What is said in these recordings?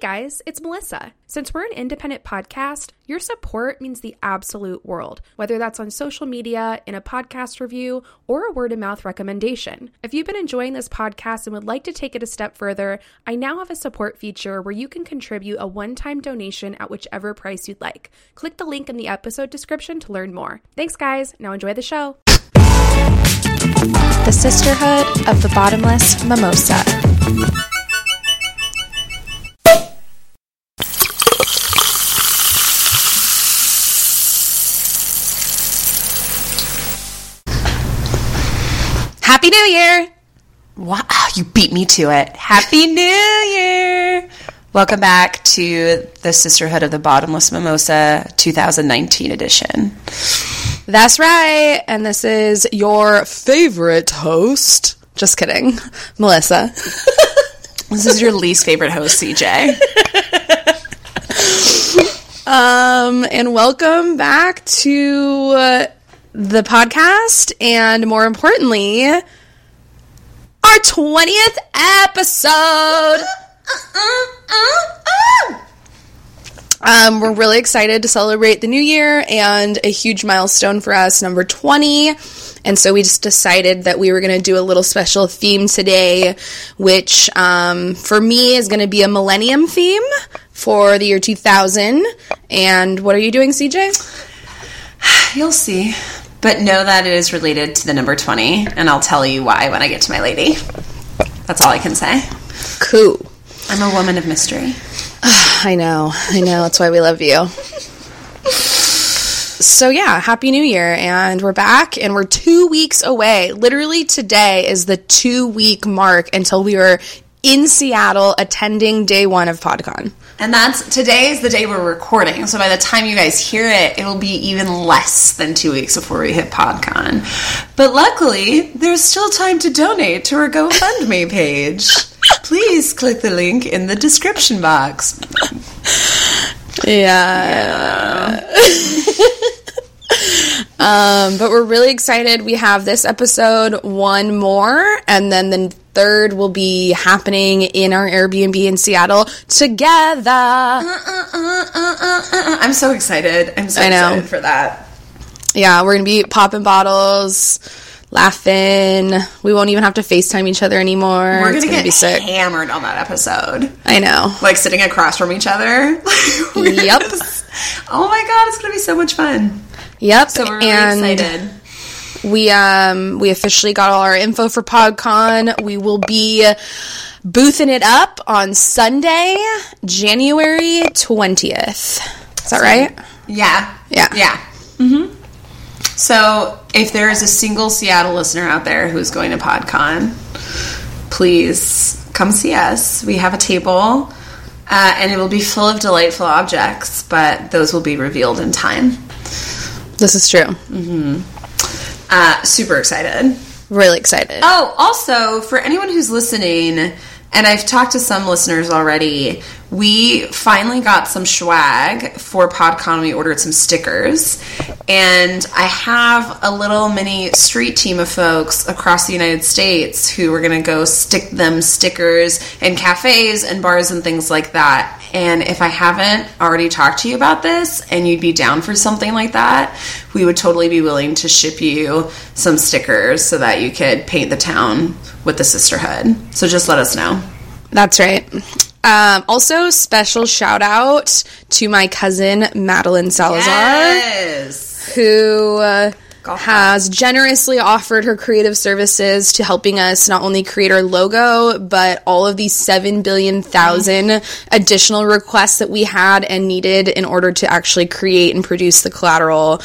Hey guys, it's Melissa. Since we're an independent podcast, your support means the absolute world, whether that's on social media, in a podcast review, or a word of mouth recommendation. If you've been enjoying this podcast and would like to take it a step further, I now have a support feature where you can contribute a one time donation at whichever price you'd like. Click the link in the episode description to learn more. Thanks, guys. Now enjoy the show. The Sisterhood of the Bottomless Mimosa. Year! Wow, you beat me to it. Happy New Year! Welcome back to the Sisterhood of the Bottomless Mimosa 2019 edition. That's right. And this is your favorite host. Just kidding. Melissa. This is your least favorite host, CJ. Um, and welcome back to uh, the podcast, and more importantly, our 20th episode. Um, we're really excited to celebrate the new year and a huge milestone for us, number 20. And so we just decided that we were going to do a little special theme today, which um, for me is going to be a millennium theme for the year 2000. And what are you doing, CJ? You'll see. But know that it is related to the number 20, and I'll tell you why when I get to my lady. That's all I can say. Cool. I'm a woman of mystery. I know. I know. That's why we love you. So, yeah, Happy New Year. And we're back and we're two weeks away. Literally, today is the two week mark until we were in Seattle attending day one of PodCon. And that's today is the day we're recording. So by the time you guys hear it, it'll be even less than two weeks before we hit PodCon. But luckily, there's still time to donate to our GoFundMe page. Please click the link in the description box. Yeah. um, but we're really excited. We have this episode, one more, and then the third will be happening in our Airbnb in Seattle together. Uh, uh, uh, I'm so excited. I'm so excited for that. Yeah, we're gonna be popping bottles, laughing. We won't even have to FaceTime each other anymore. We're gonna, gonna get be sick. hammered on that episode. I know. Like sitting across from each other. Yep. just- oh my god, it's gonna be so much fun. Yep. So we're really and excited. we um we officially got all our info for PodCon. We will be boothing it up on Sunday, January twentieth. Is that right? Yeah. Yeah. Yeah. Mm-hmm. So, if there is a single Seattle listener out there who's going to PodCon, please come see us. We have a table, uh, and it will be full of delightful objects, but those will be revealed in time. This is true. Uh, super excited. Really excited. Oh, also, for anyone who's listening, and I've talked to some listeners already, we finally got some swag for PodCon. We ordered some stickers. And I have a little mini street team of folks across the United States who are going to go stick them stickers in cafes and bars and things like that. And if I haven't already talked to you about this and you'd be down for something like that, we would totally be willing to ship you some stickers so that you could paint the town with the sisterhood. So just let us know. That's right. Um, also, special shout out to my cousin Madeline Salazar. Yes. who uh, Golf has generously offered her creative services to helping us not only create our logo, but all of these 7 billion thousand additional requests that we had and needed in order to actually create and produce the collateral.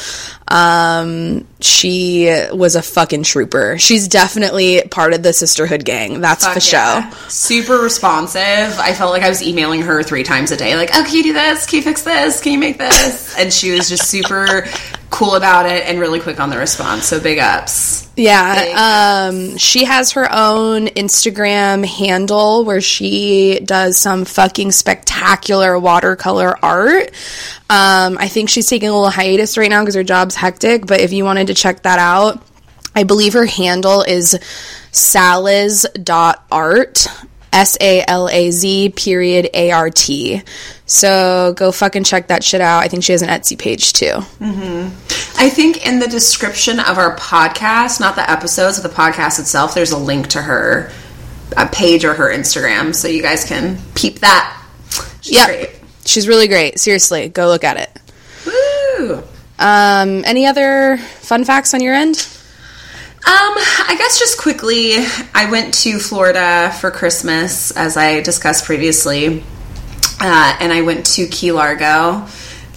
Um, she was a fucking trooper. She's definitely part of the sisterhood gang. That's for Fuck sure. Super responsive. I felt like I was emailing her three times a day, like, oh, can you do this? Can you fix this? Can you make this? And she was just super cool about it and really quick on the response. So big ups. Yeah, um, she has her own Instagram handle where she does some fucking spectacular watercolor art. Um, I think she's taking a little hiatus right now because her job's hectic, but if you wanted to check that out, I believe her handle is salaz.art. S A L A Z period A R T. So go fucking check that shit out. I think she has an Etsy page too. I think in the description of our podcast, not the episodes of the podcast itself, there's a link to her a page or her Instagram, so you guys can peep that. She's Yep. great. She's really great. Seriously, go look at it. Woo! Um, any other fun facts on your end? Um, I guess just quickly, I went to Florida for Christmas, as I discussed previously, uh, and I went to Key Largo,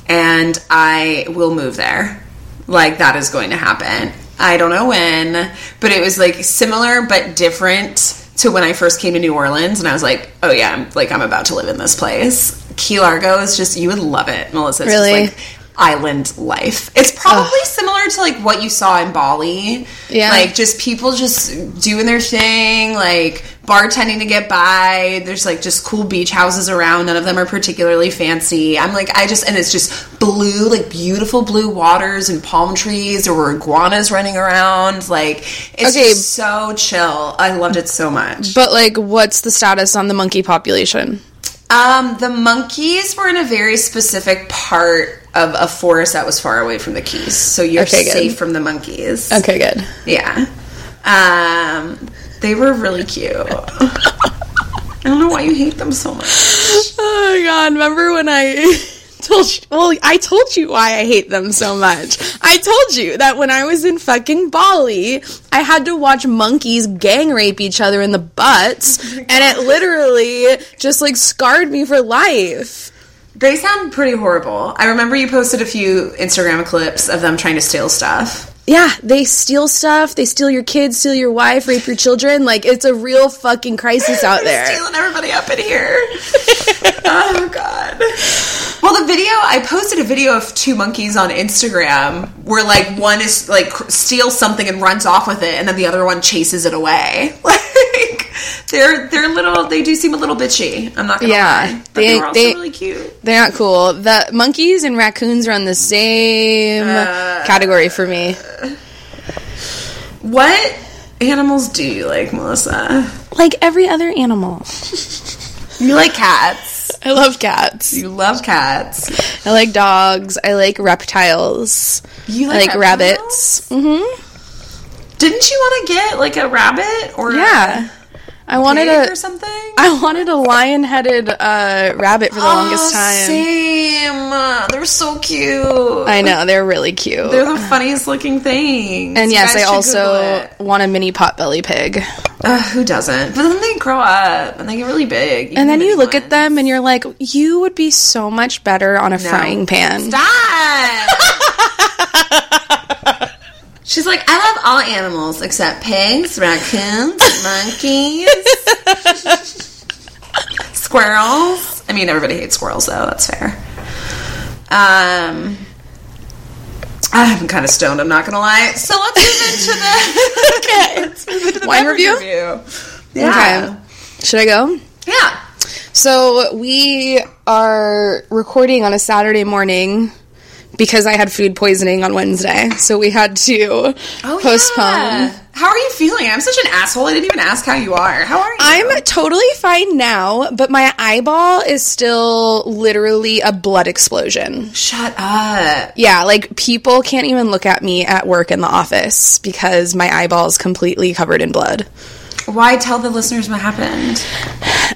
and I will move there. Like that is going to happen. I don't know when, but it was like similar but different to when I first came to New Orleans, and I was like, oh yeah, I'm like I'm about to live in this place. Key Largo is just you would love it, Melissa. It's just, Really? like, island life. It's probably similar to like what you saw in Bali. Yeah. Like just people just doing their thing, like bartending to get by. There's like just cool beach houses around. None of them are particularly fancy. I'm like, I just, and it's just blue, like beautiful blue waters and palm trees. There were iguanas running around. Like, it's Okay. just so chill. I loved it so much. But like, what's the status on the monkey population? Um, the monkeys were in a very specific part of a forest that was far away from the keys. So you're Okay, good. safe from the monkeys. Okay, good. Yeah. Um, they were really cute. I don't know why you hate them so much. Oh my god! Remember when I told you? Well, I told you why I hate them so much. I told you that when I was in fucking Bali, I had to watch monkeys gang rape each other in the butts, and it literally just like scarred me for life. They sound pretty horrible. I remember you posted a few Instagram clips of them trying to steal stuff. Yeah, they steal stuff. They steal your kids, steal your wife, rape your children. Like it's a real fucking crisis out there. Stealing everybody up in here. oh god. Well, the video I posted a video of two monkeys on Instagram where like one is like steals something and runs off with it, and then the other one chases it away. Like they're they're little. They do seem a little bitchy. I'm not gonna Yeah, lie. But they- they, were also they- really cute. They're not cool. The monkeys and raccoons are on the same uh, category for me. What animals do you like, Melissa? Like every other animal. You like cats. I love cats. You love cats. I like dogs. I like reptiles. You like reptiles? rabbits. hmm Didn't you want to get like a rabbit or Yeah. I a wanted a or something? I wanted a lion-headed uh, rabbit for the longest time. Same. They're so cute. I know they're really cute. They're the funniest looking things. and yes, I also want a mini potbelly pig. Uh, who doesn't? But then they grow up and they get really big. And then you look at them and you're like, you would be so much better on a frying pan. Stop. She's like, I love all animals except pigs, raccoons, monkeys, squirrels. I mean, everybody hates squirrels, though. That's fair. Um, I'm kind of stoned. I'm not gonna lie. So let's move into the okay. Let's move into the Wine beverage review? Yeah. Okay. Should I go? Yeah. So we are recording on a Saturday morning because I had food poisoning on Wednesday. So we had to postpone. Oh, yeah. How are you feeling? I'm such an asshole. I didn't even ask how you are. How are you? I'm totally fine now, but my eyeball is still literally a blood explosion. Shut up. Yeah, like people can't even look at me at work in the office because my eyeball is completely covered in blood. Why tell the listeners what happened?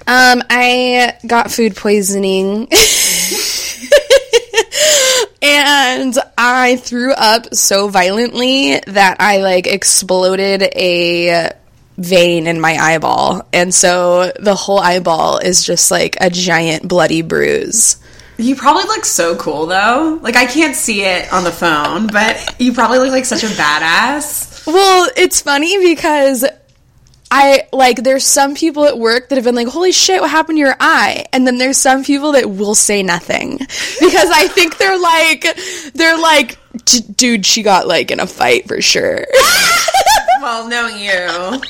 Um, I got food poisoning. and I threw up so violently that I like exploded a vein in my eyeball. And so the whole eyeball is just like a giant bloody bruise. You probably look so cool though. Like I can't see it on the phone, but you probably look like such a badass. Well, it's funny because I like there's some people at work that have been like, "Holy shit, what happened to your eye?" And then there's some people that will say nothing because I think they're like they're like, "D- "Dude, she got like in a fight for sure." Well, knowing you.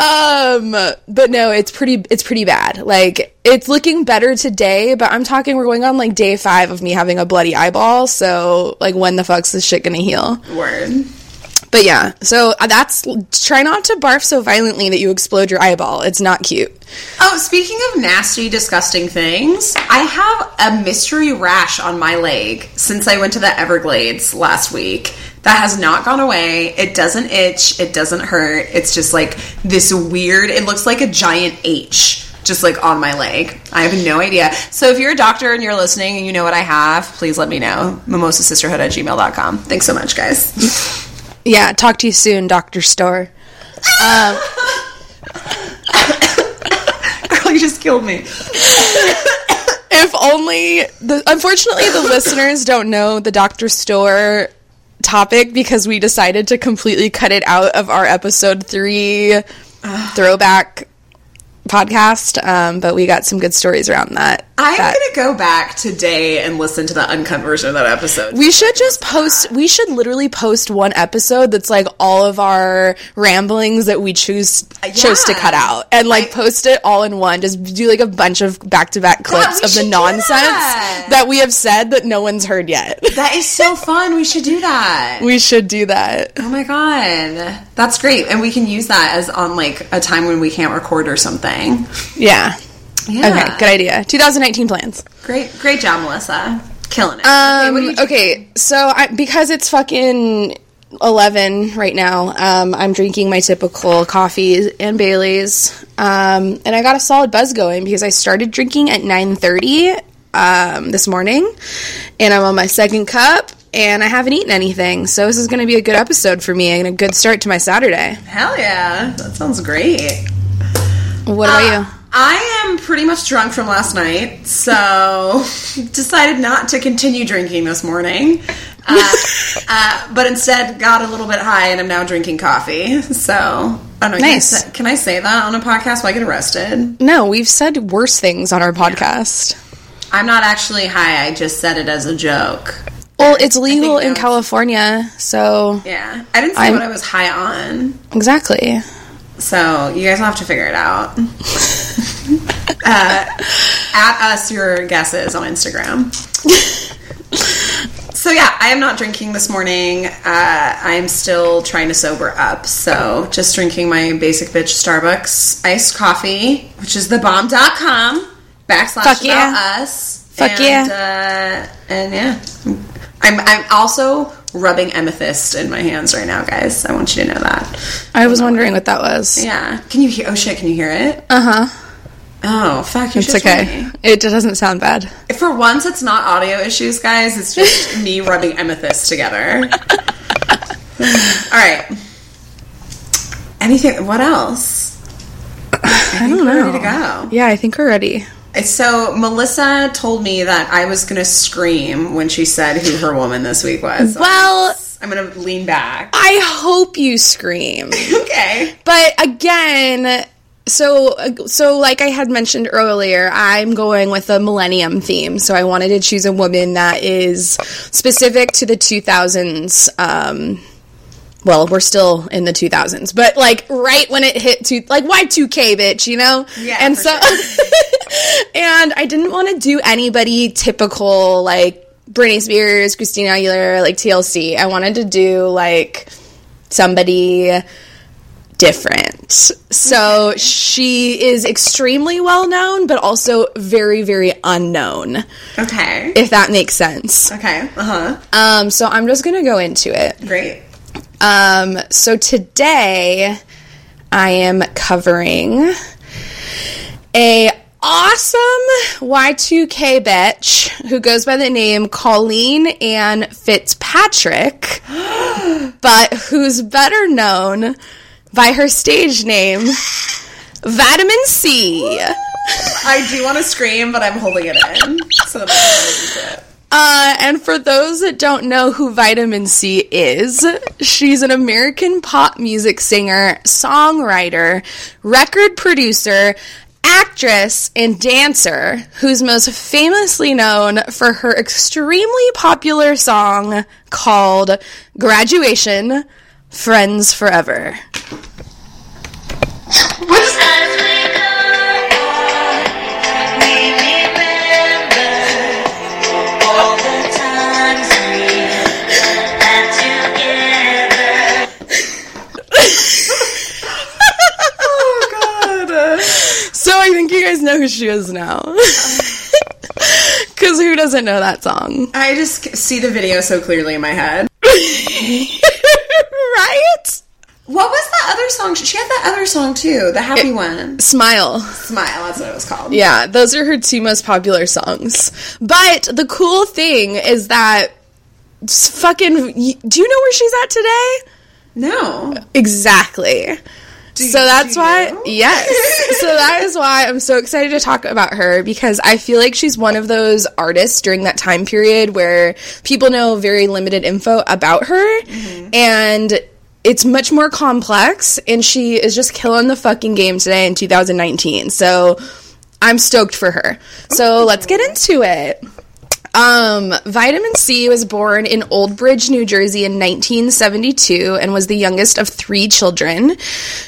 um, but no, it's pretty it's pretty bad. Like it's looking better today, but I'm talking we're going on like day 5 of me having a bloody eyeball, so like when the fuck's this shit going to heal? Word. But yeah, so uh, that's try not to barf so violently that you explode your eyeball. It's not cute. Oh, speaking of nasty, disgusting things, I have a mystery rash on my leg since I went to the Everglades last week. That has not gone away. It doesn't itch. It doesn't hurt. It's just like this weird, it looks like a giant H just like on my leg. I have no idea. So if you're a doctor and you're listening and you know what I have, please let me know. Mimosasisterhood at gmail.com. Thanks so much, guys. Yeah, talk to you soon, Dr. Store. Um, Girl, you just killed me. if only the unfortunately the listeners don't know the Dr. Store topic because we decided to completely cut it out of our episode 3 throwback podcast, um, but we got some good stories around that. I'm that- gonna go back today and listen to the uncut version of that episode. We should just post. We should literally post one episode that's like all of our ramblings that we choose chose to cut out, and like I- post it all in one. Just do like a bunch of back to back clips of the nonsense that. that we have said that no one's heard yet. that is so fun. We should do that. we should do that. Oh my god, that's great, and we can use that as on like a time when we can't record or something. Yeah. Yeah. Okay. Good idea. 2019 plans. Great, great job, Melissa. Killing it. Um, you okay, so I, because it's fucking 11 right now, um, I'm drinking my typical coffee and Bailey's. Um, and I got a solid buzz going because I started drinking at 9.30 um, this morning. And I'm on my second cup. And I haven't eaten anything. So this is going to be a good episode for me and a good start to my Saturday. Hell yeah, that sounds great. What about you? I am pretty much drunk from last night, so decided not to continue drinking this morning. Uh, uh, but instead got a little bit high and I'm now drinking coffee. So I don't know. Nice. Can I, say, can I say that on a podcast? Will I get arrested? No, we've said worse things on our podcast. I'm not actually high. I just said it as a joke. Well, it's legal in was- California, so Yeah, I didn't say I'm- what I was high on. exactly. So you guys will have to figure it out. uh, at us your guesses on Instagram. so yeah, I am not drinking this morning. Uh, I'm still trying to sober up. So just drinking my basic bitch Starbucks iced coffee, which is thebomb.com backslash Fuck yeah. about us. Fuck and, yeah. Uh, and yeah. I'm, I'm also rubbing amethyst in my hands right now, guys. I want you to know that. I was wondering what that was. Yeah. Can you hear? Oh shit! Can you hear it? Uh huh. Oh fuck! You It's okay. It doesn't sound bad. For once, it's not audio issues, guys. It's just me rubbing amethyst together. All right. Anything? What else? I, don't we're know. ready to go. Yeah, I think we're ready. So Melissa told me that I was going to scream when she said who her woman this week was. Well- I'm going to lean back. I hope you scream. Okay. but again, so so like I had mentioned earlier, I'm going with a millennium theme. So I wanted to choose a woman that is specific to the 2000s um well, we're still in the 2000s, but like right when it hit to like Y2K bitch, you know? Yeah, And so and I didn't want to do anybody typical like Britney Spears, Christina Aguilera, like TLC. I wanted to do like somebody different. So she is extremely well known, but also very, very unknown, Okay. if that makes sense. Okay. Uh huh. Um, so I'm just gonna go into it. Great. Um, so today I am covering a awesome Y2K bitch who goes by the name Colleen Ann Fitzpatrick, but who's better known by her stage name Vitamin C. I do want to scream, but I'm holding it in so that I can it. Uh, and for those that don't know who Vitamin C is, she's an American pop music singer, songwriter, record producer, actress, and dancer who's most famously known for her extremely popular song called Graduation Friends Forever. As we go she is now. Because who doesn't know that song? I just see the video so clearly in my head. right? What was that other song? She had that other song too, the happy one. Smile. Smile, that's what it was called. Yeah, those are her two most popular songs. But the cool thing is that fucking. Do you know where she's at today? No. Exactly. So that's why, you? yes. so that is why I'm so excited to talk about her because I feel like she's one of those artists during that time period where people know very limited info about her and it's much more complex and she is just killing the fucking game today in 2019. So I'm stoked for her. So let's get into it. Um, Vitamin C was born in Old Bridge, New Jersey in 1972 and was the youngest of three children.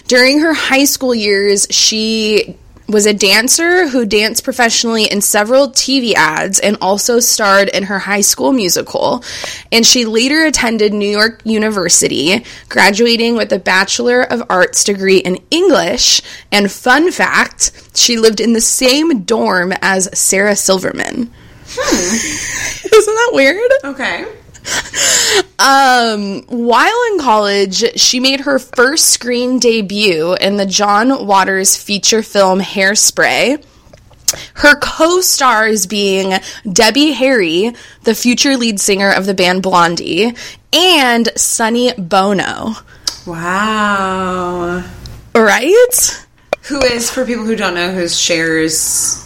During her high school years, she was a dancer who danced professionally in several TV ads and also starred in her high school musical. And she later attended New York University, graduating with a Bachelor of Arts degree in English. And fun fact, she lived in the same dorm as Sarah Silverman. Isn't that weird? Okay. Um, while in college, she made her first screen debut in the John Waters feature film Hairspray. Her co stars being Debbie Harry, the future lead singer of the band Blondie, and Sonny Bono. Wow. Right? Who is, for people who don't know, who's Cher's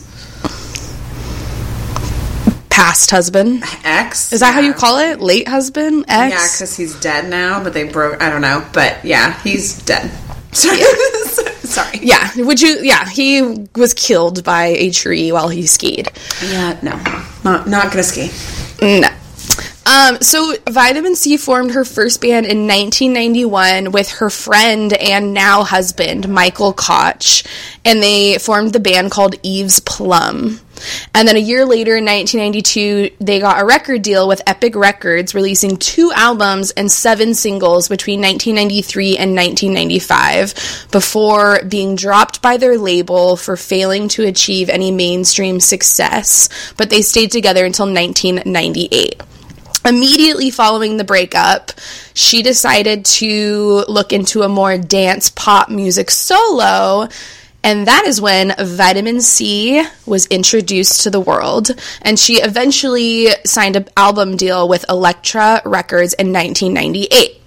Past husband. ex? Is that how you call it? Late husband? Ex? Yeah, because he's dead now, but they broke. I don't know, but yeah, he's dead. Sorry. Sorry. yeah. Would you? Yeah. He was killed by a tree while he skied. Yeah, no, not not gonna ski. No. Um, so Vitamin C formed her first band in 1991 with her friend and now husband Michael Koch, and they formed the band called Eve's Plum. And then a year later, in 1992, they got a record deal with Epic Records, releasing two albums and seven singles between 1993 and 1995, before being dropped by their label for failing to achieve any mainstream success. But they stayed together until 1998 immediately following the breakup, she decided to look into a more dance pop music solo. And that is when Vitamin C was introduced to the world. And she eventually signed an album deal with Elektra Records in 1998.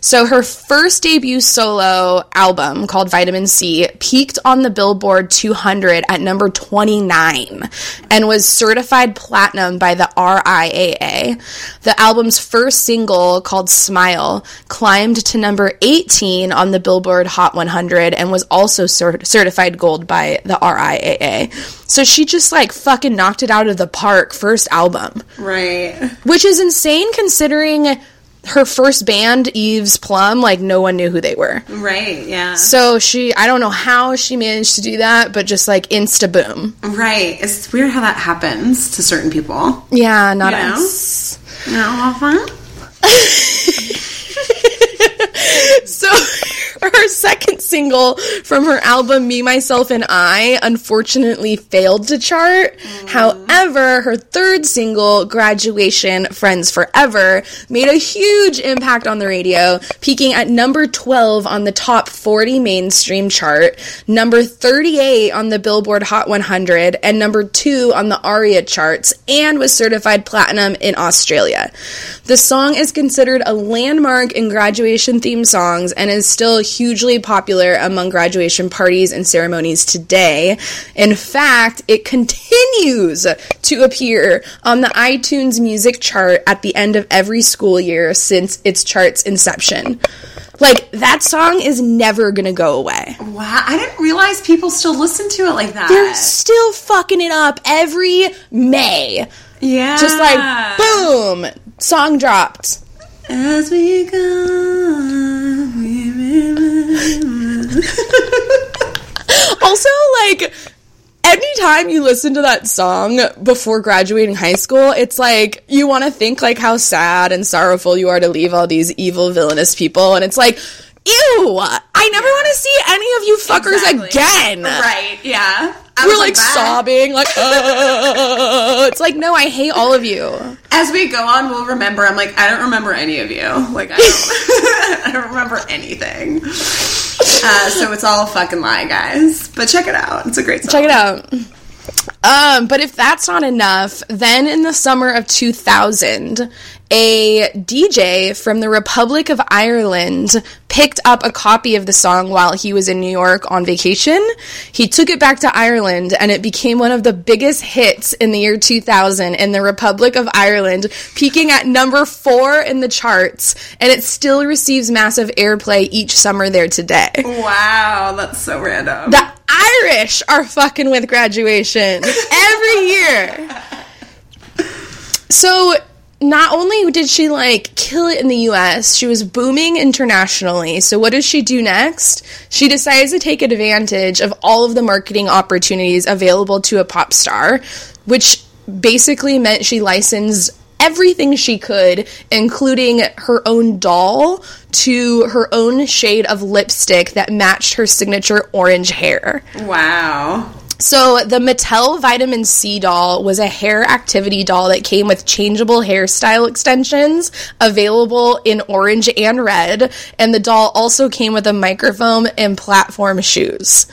So her first debut solo album called Vitamin C peaked on the Billboard 200 at number 29 and was certified platinum by the RIAA. The album's first single called Smile climbed to number 18 on the Billboard Hot 100 and was also cert- certified gold by the RIAA. So she just like fucking knocked it out of the park first album Right. which is insane considering her first band eve's plum like no one knew who they were Right. Yeah. so she i don't know how she managed to do that but just like insta boom Right. It's weird how that happens to certain people. yeah not You know? us No. so her second single from her album me myself and i unfortunately failed to chart. Mm. However her third single graduation friends forever made a huge impact on the radio peaking at number 12 on the top 40 mainstream chart number 38 on the billboard hot 100 and number 2 on the aria charts and was certified platinum in australia. The song is considered a landmark in graduation theme songs and is still hugely popular among graduation parties and ceremonies today. In fact, it continues to appear on the iTunes music chart at the end of every school year since its chart's inception. Like, that song is never gonna go away. Wow. I didn't realize people still listen to it like that. They're still fucking it up every May. yeah. Just like, boom, song dropped. As we go, we. Also, like, anytime you listen to that song before graduating high school, it's like you want to think like how sad and sorrowful you are to leave all these evil, villainous people, and it's like, ew! I never want to see any of you fuckers Exactly. again. Right. Yeah. We're was like sobbing, like, oh. It's like, no, I hate all of you. As we go on, we'll remember. I'm like, I don't remember any of you. Like, I don't, I don't remember anything. Uh, so it's all a fucking lie, guys. But check it out. It's a great song. Check it out. Um, but if that's not enough, then in the summer of 2000, a DJ from the Republic of Ireland picked up a copy of the song while he was in New York on vacation. He took it back to Ireland and it became one of the biggest hits in the year 2000 in the Republic of Ireland, peaking at number four in the charts, and it still receives massive airplay each summer there today. Wow, that's so random. The Irish are fucking with graduation every year. So not only did she like kill it in the US, she was booming internationally. So what does she do next? She decides to take advantage of all of the marketing opportunities available to a pop star, which basically meant she licensed everything she could, including her own doll to her own shade of lipstick that matched her signature orange hair. wow. So the Mattel Vitamin C doll was a hair activity doll that came with changeable hairstyle extensions available in orange and red, and the doll also came with a microphone and platform shoes.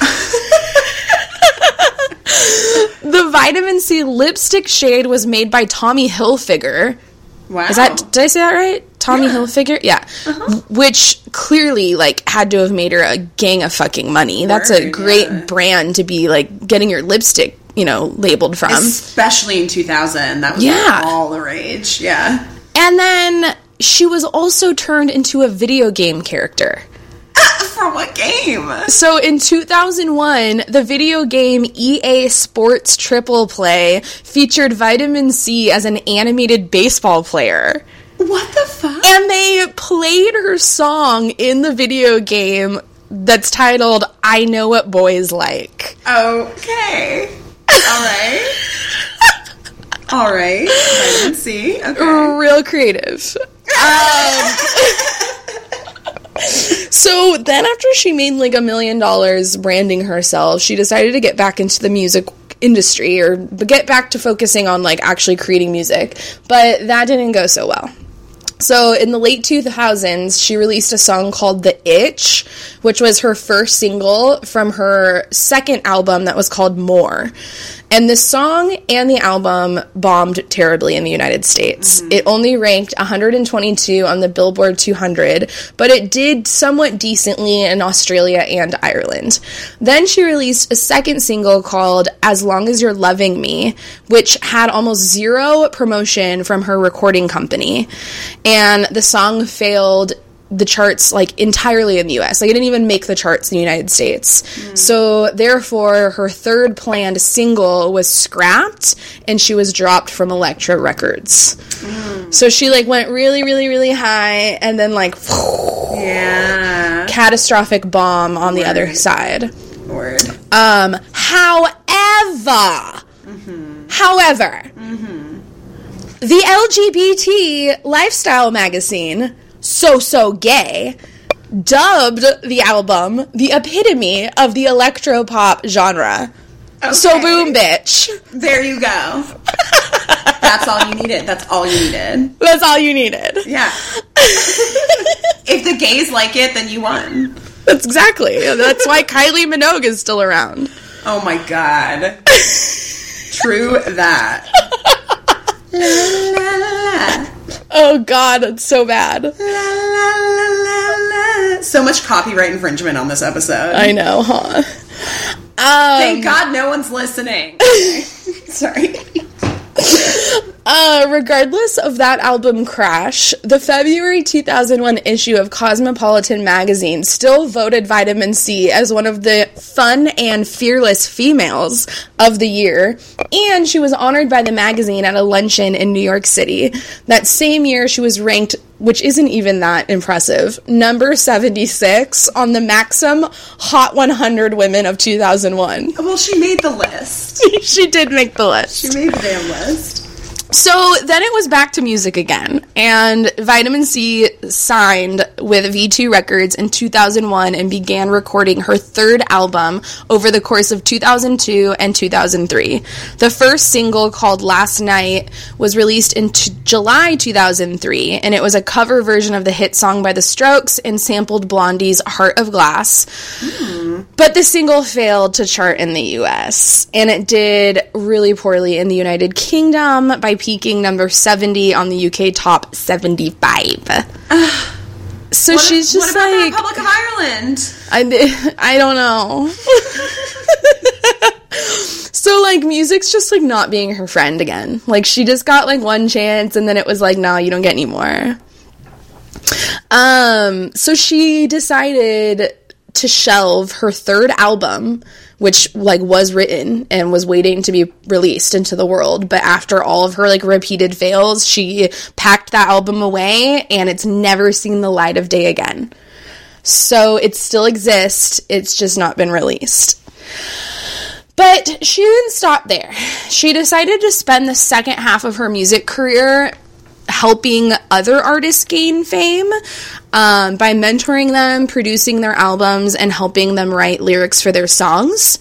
the vitamin C lipstick shade was made by Tommy Hilfiger. Wow. Is that did I say that right? Tommy Hilfiger? Yeah. Uh-huh. Which clearly like had to have made her a gang of fucking money. That's a great yeah. brand to be like getting your lipstick, you know, labeled from. Especially in 2000. That was Yeah. all the rage. Yeah. And then she was also turned into a video game character. For what game? So in 2001, the video game EA Sports Triple Play featured Vitamin C as an animated baseball player. What the fuck? And they played her song in the video game that's titled I Know What Boys Like. Okay. All right. All right. Vitamin C. Okay. Real creative. Um, so then, after she made like a million dollars branding herself, she decided to get back into the music industry or get back to focusing on like actually creating music. But that didn't go so well. So in the late 2000s, she released a song called The Itch, which was her first single from her second album that was called More. And the song and the album bombed terribly in the United States. Mm-hmm. It only ranked 122 on the Billboard 200, but it did somewhat decently in Australia and Ireland. Then she released a second single called As Long as You're Loving Me, which had almost zero promotion from her recording company. And the song failed the charts like entirely in the US. Like it didn't even make the charts in the United States. Hmm. So therefore her third planned single was scrapped and she was dropped from Elektra Records. Hmm. So she like went really really really high and then like Yeah. catastrophic bomb on the other side. Word. Um, however, mm-hmm. however, mm-hmm. The LGBT lifestyle magazine, So So Gay, dubbed the album the epitome of the electropop genre. So boom, bitch. There you go. That's all you needed. That's all you needed. That's all you needed. Yeah. if the gays like it, then you won. That's exactly. That's why Kylie Minogue is still around. Oh my god. True that. Oh God, that's so bad. la, la, la. So much copyright infringement on this episode. I know, huh? Um, Thank God no one's listening. Sorry. Uh, regardless of that album crash, the February 2001 issue of Cosmopolitan magazine still voted Vitamin C as one of the fun and fearless females of the year, and she was honored by the magazine at a luncheon in New York City. That same year, she was ranked, which isn't even that impressive, number 76 on the Maxim Hot 100 Women of 2001. Well, she made the list. she did make the list. She made the damn list. So then it was back to music again, and Vitamin C signed with V2 Records in 2001 and began recording her third album over the course of 2002 and 2003. The first single, called Last Night, was released in t- July 2003, and it was a cover version of the hit song by The Strokes and sampled Blondie's Heart of Glass. Hmm. But the single failed to chart in the US, and it did really poorly in the United Kingdom by peaking number 70 on the UK top 75. so What, she's just what about the like Republic of Ireland? I, I don't know. so like music's just like not being her friend again. Like she just got like one chance and then it was like no, you don't get any more. Um so she decided to shelve her third album which like was written and was waiting to be released into the world but after all of her like repeated fails she packed that album away and it's never seen the light of day again so it still exists, it's just not been released. But she didn't stop there. She decided to spend the second half of her music career helping other artists gain fame um, by mentoring them, producing their albums, and helping them write lyrics for their songs.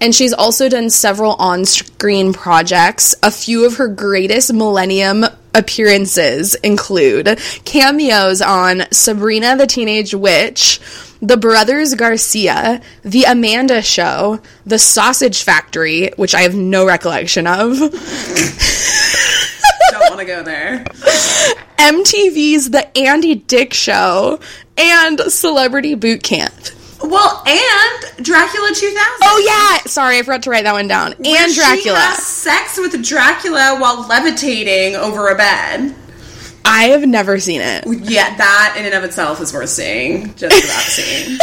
And she's also done several on screen projects. A few of her greatest Millennium appearances include cameos on Sabrina the Teenage Witch, The Brothers Garcia, The Amanda Show, The Sausage Factory, which I have no recollection of. Don't want to go there. MTV's The Andy Dick Show, and Celebrity Boot Camp. Well, and Dracula 2000. Oh yeah, sorry, I forgot to write that one down. Where and She Dracula. has sex with Dracula while levitating over a bed. I have never seen it. Yeah, that in and of itself is worth seeing. Just about seeing.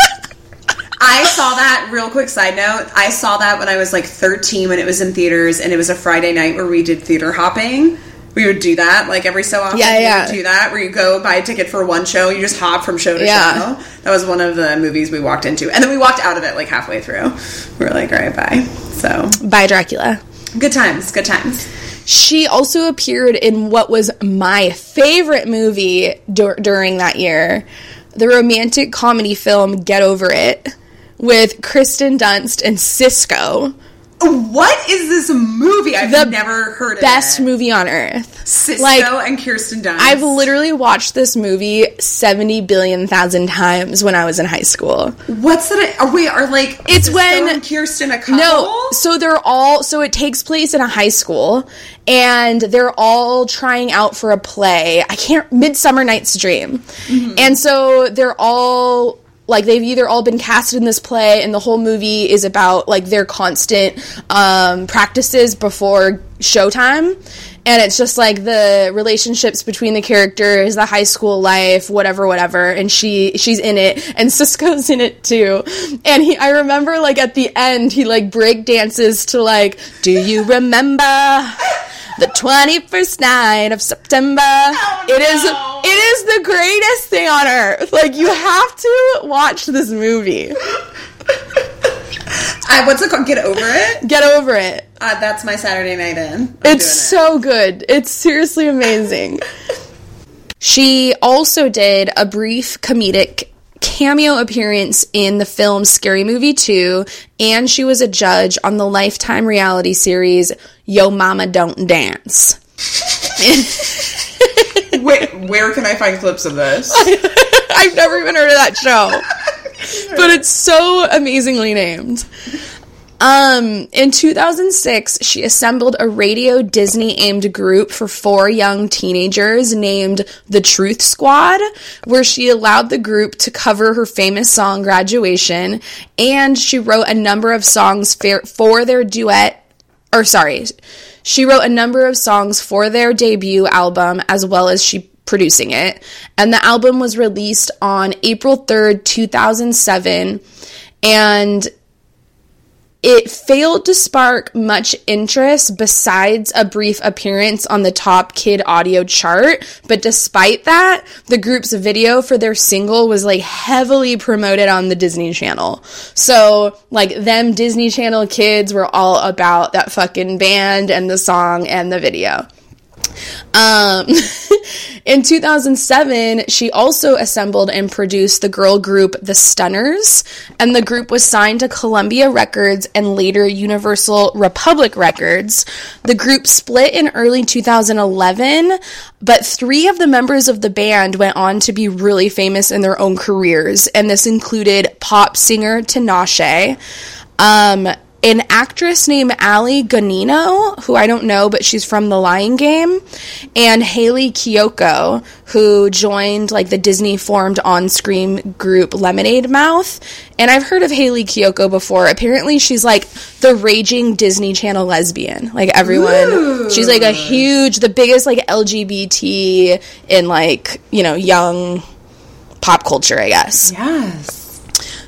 I saw that real quick side note. I saw that when I was like 13 when it was in theaters and it was a Friday night where we did theater hopping. We would do that like every so often. Yeah, we yeah. would do that where you go buy a ticket for one show, you just hop from show to Yeah. show. That was one of the movies we walked into. And then we walked out of it like halfway through. We were like, all right, bye. So, bye, Dracula. good times, good times. She also appeared in what was my favorite movie dur- during that year the romantic comedy film Get Over It with Kirsten Dunst and Sisqó. What is this movie? I've The never heard of Best it. movie on earth. Sisqó like, and Kirsten Dunst. I've literally watched this movie 70 billion thousand times when I was in high school. What's that? Are we are like It's Sisqó when- and Kirsten a couple? No, so they're all so it takes place in a high school and they're all trying out for a play. I can't Midsummer Night's Dream. Mm-hmm. And so they're all like they've either all been casted in this play and the whole movie is about like their constant um, practices before showtime. And it's just like the relationships between the characters the high school life whatever whatever. And she she's in it. And Sisqó's in it too. And he i remember like at the end he like break dances to like do you remember the 21st night of september it is no. it is the greatest thing on earth like you have to watch this movie I, what's it called? Get over it. get over it Uh, that's my Saturday night in. I'm It's doing so good. It's seriously amazing. she also did a brief comedic cameo appearance in the film Scary Movie 2, and she was a judge on the Lifetime reality series Yo Mama Don't Dance. Wait, where can I find clips of this? I've never even heard of that show. but it's so amazingly named. Um, in 2006, she assembled a Radio Disney aimed group for four young teenagers named the Truth Squad, where she allowed the group to cover her famous song Graduation, and she wrote a number of songs for, their duet, or sorry, she wrote a number of songs for their debut album as well as she producing it. And the album was released on April 3rd, 2007. And it failed to spark much interest besides a brief appearance on the top kid audio chart. But despite that, the group's video for their single was like heavily promoted on the Disney Channel. So, like, them Disney Channel kids were all about that fucking band and the song and the video. Um, in 2007, she also assembled and produced the girl group The Stunners, and the group was signed to Columbia Records and later Universal Republic Records. The group split in early 2011, but three of the members of the band went on to be really famous in their own careers, and this included pop singer Tinashe. Um, an actress named Allie Gonino, who I don't know, but she's from The Lying Game, and Hayley Kiyoko, who joined like the Disney formed on screen group Lemonade Mouth. And I've heard of Hayley Kiyoko before. Apparently, she's like the raging Disney Channel lesbian. Like everyone, she's like a huge, the biggest like LGBT in like, you know, young pop culture, I guess. Yes.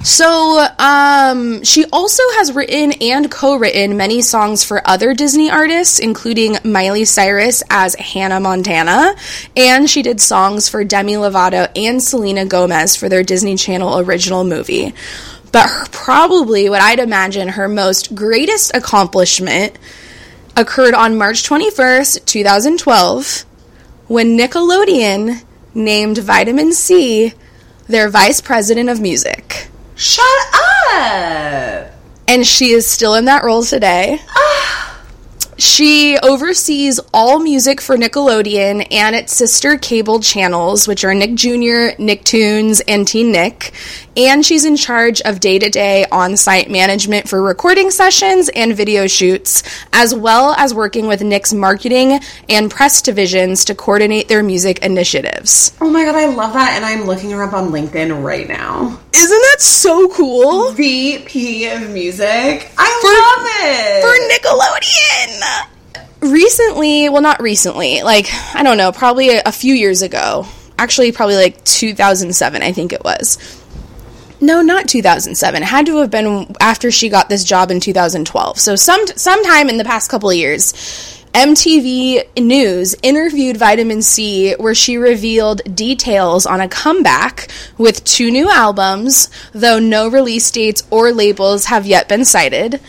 So, um, she also has written and co written many songs for other Disney artists, including Miley Cyrus as Hannah Montana, and she did songs for Demi Lovato and Selena Gomez for their Disney Channel original movie. But her, probably what I'd imagine her most greatest accomplishment occurred on March 21st, 2012, when Nickelodeon named Vitamin C their vice president of music. Shut up. and she is still in that role today. Ah, She oversees all music for Nickelodeon and its sister cable channels, which are Nick Jr., Nicktoons, and Teen Nick. And she's in charge of day to day on site management for recording sessions and video shoots, as well as working with Nick's marketing and press divisions to coordinate their music initiatives. Oh my god, I love that, and I'm looking her up on LinkedIn right now. Isn't that so cool? VP of music. I for love it. For Nickelodeon. Recently, well, not recently, like, I don't know, probably a, a few years ago. Actually, probably like 2007, I think it was. No, not 2007. It had to have been after she got this job in 2012. So, some sometime in the past couple of years, MTV News interviewed Vitamin C, where she revealed details on a comeback with two new albums, though no release dates or labels have yet been cited.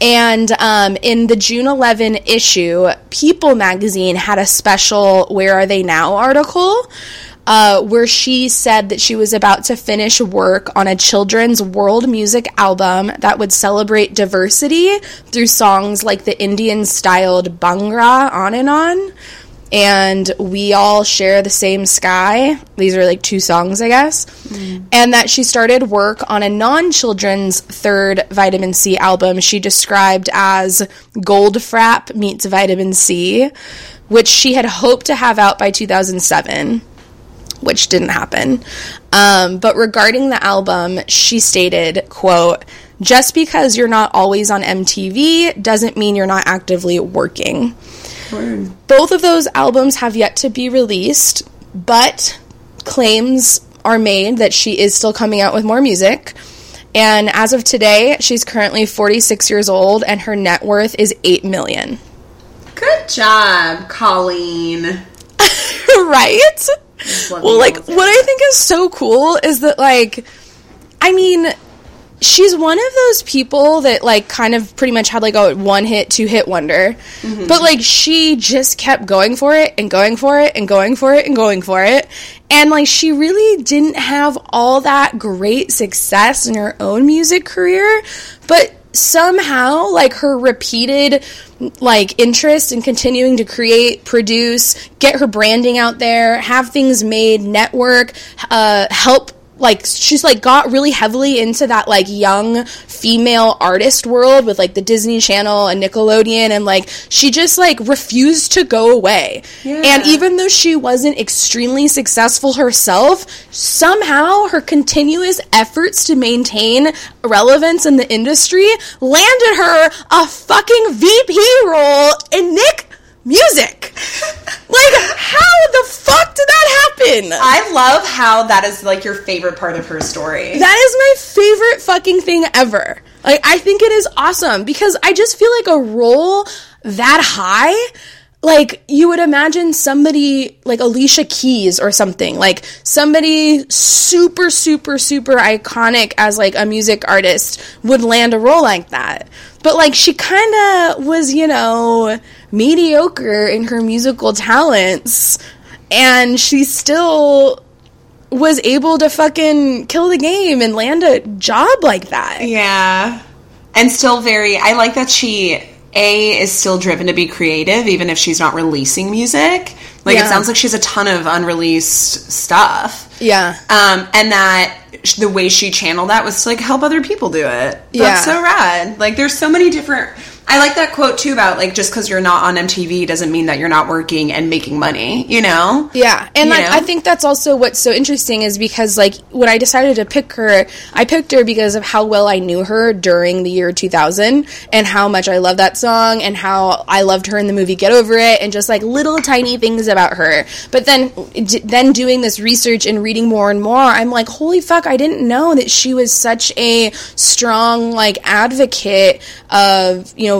And um, in the June 11 issue, People magazine had a special Where Are They Now article uh, where she said that she was about to finish work on a children's world music album that would celebrate diversity through songs like the Indian styled Bhangra on and on. And we all share the same sky. These are like two songs, I guess. And that she started work on a non children's third vitamin C album she described as Gold Goldfrapp meets vitamin C, which she had hoped to have out by 2007 which didn't happen. Um, but regarding the album, she stated, quote, just because you're not always on MTV doesn't mean you're not actively working. Both of those albums have yet to be released, but claims are made that she is still coming out with more music. And as of today, she's currently 46 years old and her net worth is 8 million. Good job, Colleen. right? Well, like what I think is so cool is that like I mean she's one of those people that like kind of pretty much had like a one hit, two hit wonder. But like she just kept going for it and going for it and going for it and going for it. And like she really didn't have all that great success in her own music career, but somehow like her repeated like interest in continuing to create produce get her branding out there have things made network uh, help like she's like got really heavily into that like young female artist world with like the Disney Channel and Nickelodeon and like she just like refused to go away. Yeah. And even though she wasn't extremely successful herself, somehow her continuous efforts to maintain relevance in the industry landed her a fucking VP role in Nick Music. like how the fuck did that happen? I love how that is like your favorite part of her story. That is my favorite fucking thing ever. Like I think it is awesome because I just feel like a role that high like you would imagine somebody like Alicia Keys or something, like somebody super, super, super iconic as like a music artist would land a role like that. But like she kind of was, you know, mediocre in her musical talents, and she still was able to fucking kill the game and land a job like that. Yeah. And still very I like that she A is still driven to be creative even if she's not releasing music. Like Yeah. it sounds like she has a ton of unreleased stuff. Yeah. Um and that the way she channeled that was to like help other people do it. That's Yeah. so rad. Like there's so many different I like that quote too about like just because you're not on MTV doesn't mean that you're not working and making money, you know? Yeah, and like. I think that's also what's so interesting is because like when I decided to pick her, I picked her because of how well I knew her during the year 2000 and how much I love that song and how I loved her in the movie Get Over It and just like little tiny things about her. But then d- then doing this research and reading more and more, I'm like, holy fuck, I didn't know that she was such a strong like advocate of, you know,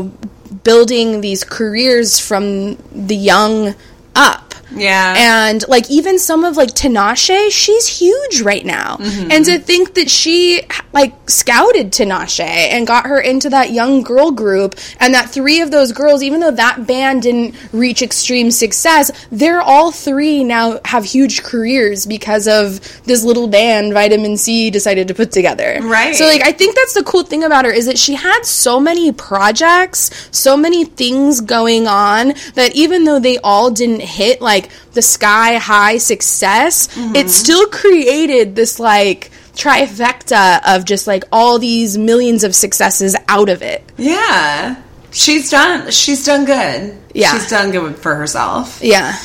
building these careers from the young up. Yeah. And like even some of like Tinashe, she's huge right now. Mm-hmm. And to think that she like scouted Tinashe and got her into that young girl group and that three of those girls, even though that band didn't reach extreme success, they're all three now have huge careers because of this little band Vitamin C decided to put together. Right. So like I think that's the cool thing about her is that she had so many projects, so many things going on that even though they all didn't hit like the sky high success, it mm-hmm. still created this like trifecta of just like all these millions of successes out of it. Yeah. She's done she's done good. Yeah. She's done good for herself. Yeah.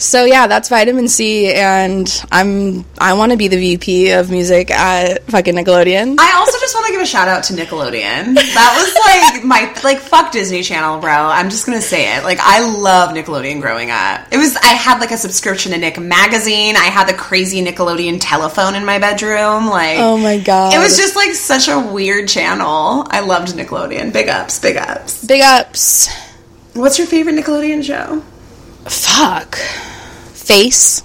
So yeah, that's vitamin C, and I'm I want to be the VP of music at fucking Nickelodeon. I also just want to give a shout out to Nickelodeon. That was like my like fuck Disney Channel, bro. I'm just gonna say it. Like I love Nickelodeon growing up. It was I had like a subscription to Nick magazine. I had the crazy Nickelodeon telephone in my bedroom. Like oh my god, it was just like such a weird channel. I loved Nickelodeon. Big ups, big ups. big ups. What's your favorite Nickelodeon show? Fuck. Face.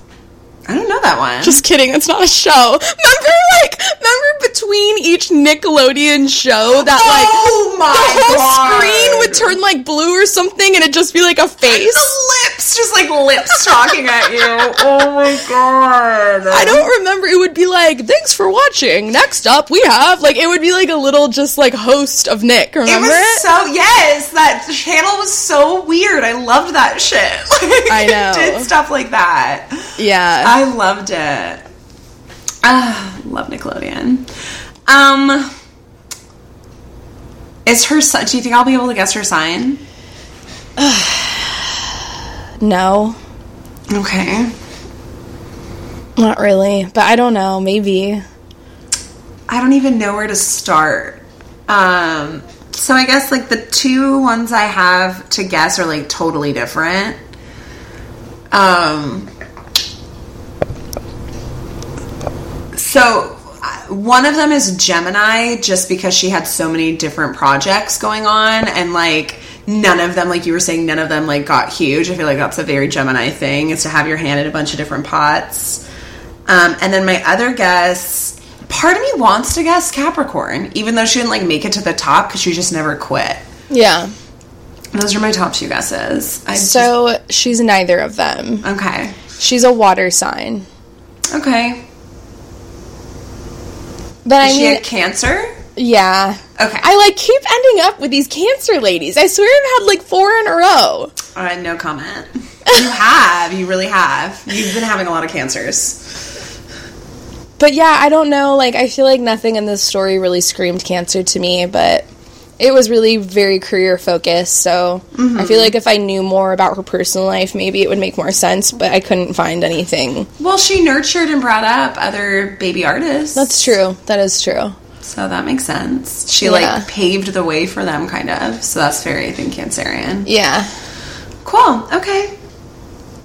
I don't know that one. Just kidding, it's not a show. Remember, like, remember between each Nickelodeon show that, like, oh my the whole god, screen turn, like, blue or something and it'd just be, like, a face? the lips, just like lips talking at you. Oh my god. I don't remember. It would be like, thanks for watching. Next up, we have, like, it would be, like, a little, just, like, host of Nick. Remember It was it? so yes, that channel was so weird. I loved that shit. Like, I know. did stuff like that. yeah. I loved it. Ah, love Nickelodeon. Um, is her? Do you think I'll be able to guess her sign? no, Okay. not really. But I don't know. Maybe. I don't even know where to start. Um, so I guess like the two ones I have to guess are like totally different. Um, so one of them is Gemini, just because she had so many different projects going on, and like none of them, like you were saying, none of them like got huge. I feel like that's a very Gemini thing, is to have your hand in a bunch of different pots. Um, and then my other guess, part of me wants to guess Capricorn, even though she didn't like make it to the top because she just never quit. Yeah. Those are my top two guesses. I just- So she's neither of them. okay, She's a water sign. okay. But I Is she mean, had Cancer? yeah. Okay. I like keep ending up with these cancer ladies. I swear I've had like four in a row. All right, no comment. You have, you really have. You've been having a lot of cancers. But yeah, I don't know. Like, I feel like nothing in this story really screamed cancer to me, but it was really very career focused. So I feel mm-hmm. like if I knew more about her personal life, maybe it would make more sense, but I couldn't find anything. Well, she nurtured and brought up other baby artists. That's true. That is true. So that makes sense. She Yeah. like paved the way for them, kind of. So that's very, I think, Cancerian. Yeah. Cool. Okay.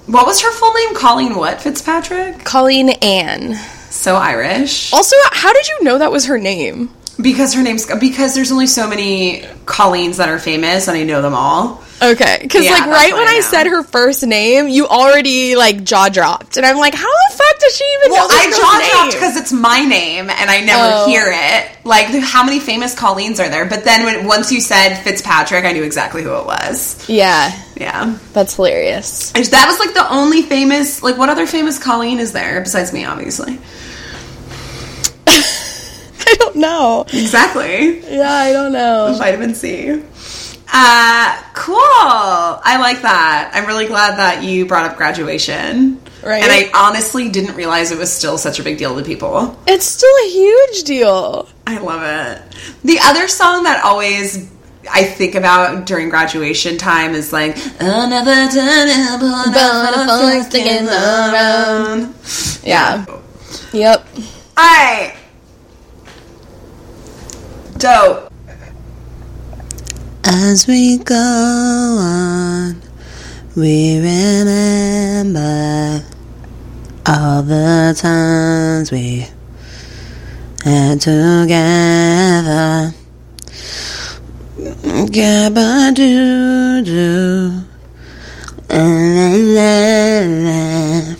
What was her full name? Colleen what? Fitzpatrick? Colleen Ann. So Irish. Also, how did you know that was her name? Because her name's because there's only so many Colleens that are famous, and I know them all. Okay, because Yeah, like right when I I, said her first name, you already like jaw dropped, and I'm like, how the fuck does she even Well, know I jaw dropped because it's my name and I never Oh. hear it. Like, how many famous Colleens are there? But then when once you said Fitzpatrick, I knew exactly who it was. Yeah, Yeah. that's hilarious. That was like the only famous, like, what other famous Colleen is there besides me, obviously? I don't know. Exactly. Yeah, I don't know. Vitamin C. Uh, cool. I like that. I'm really glad that you brought up graduation. Right. And I honestly didn't realize it was still such a big deal to people. It's still a huge deal. I love it. The other song that always I think about during graduation time is like another time. Yeah. Yep. Alright. Dope. As we go on, we remember all the times we had together. Gabba doo doo. La, la, la.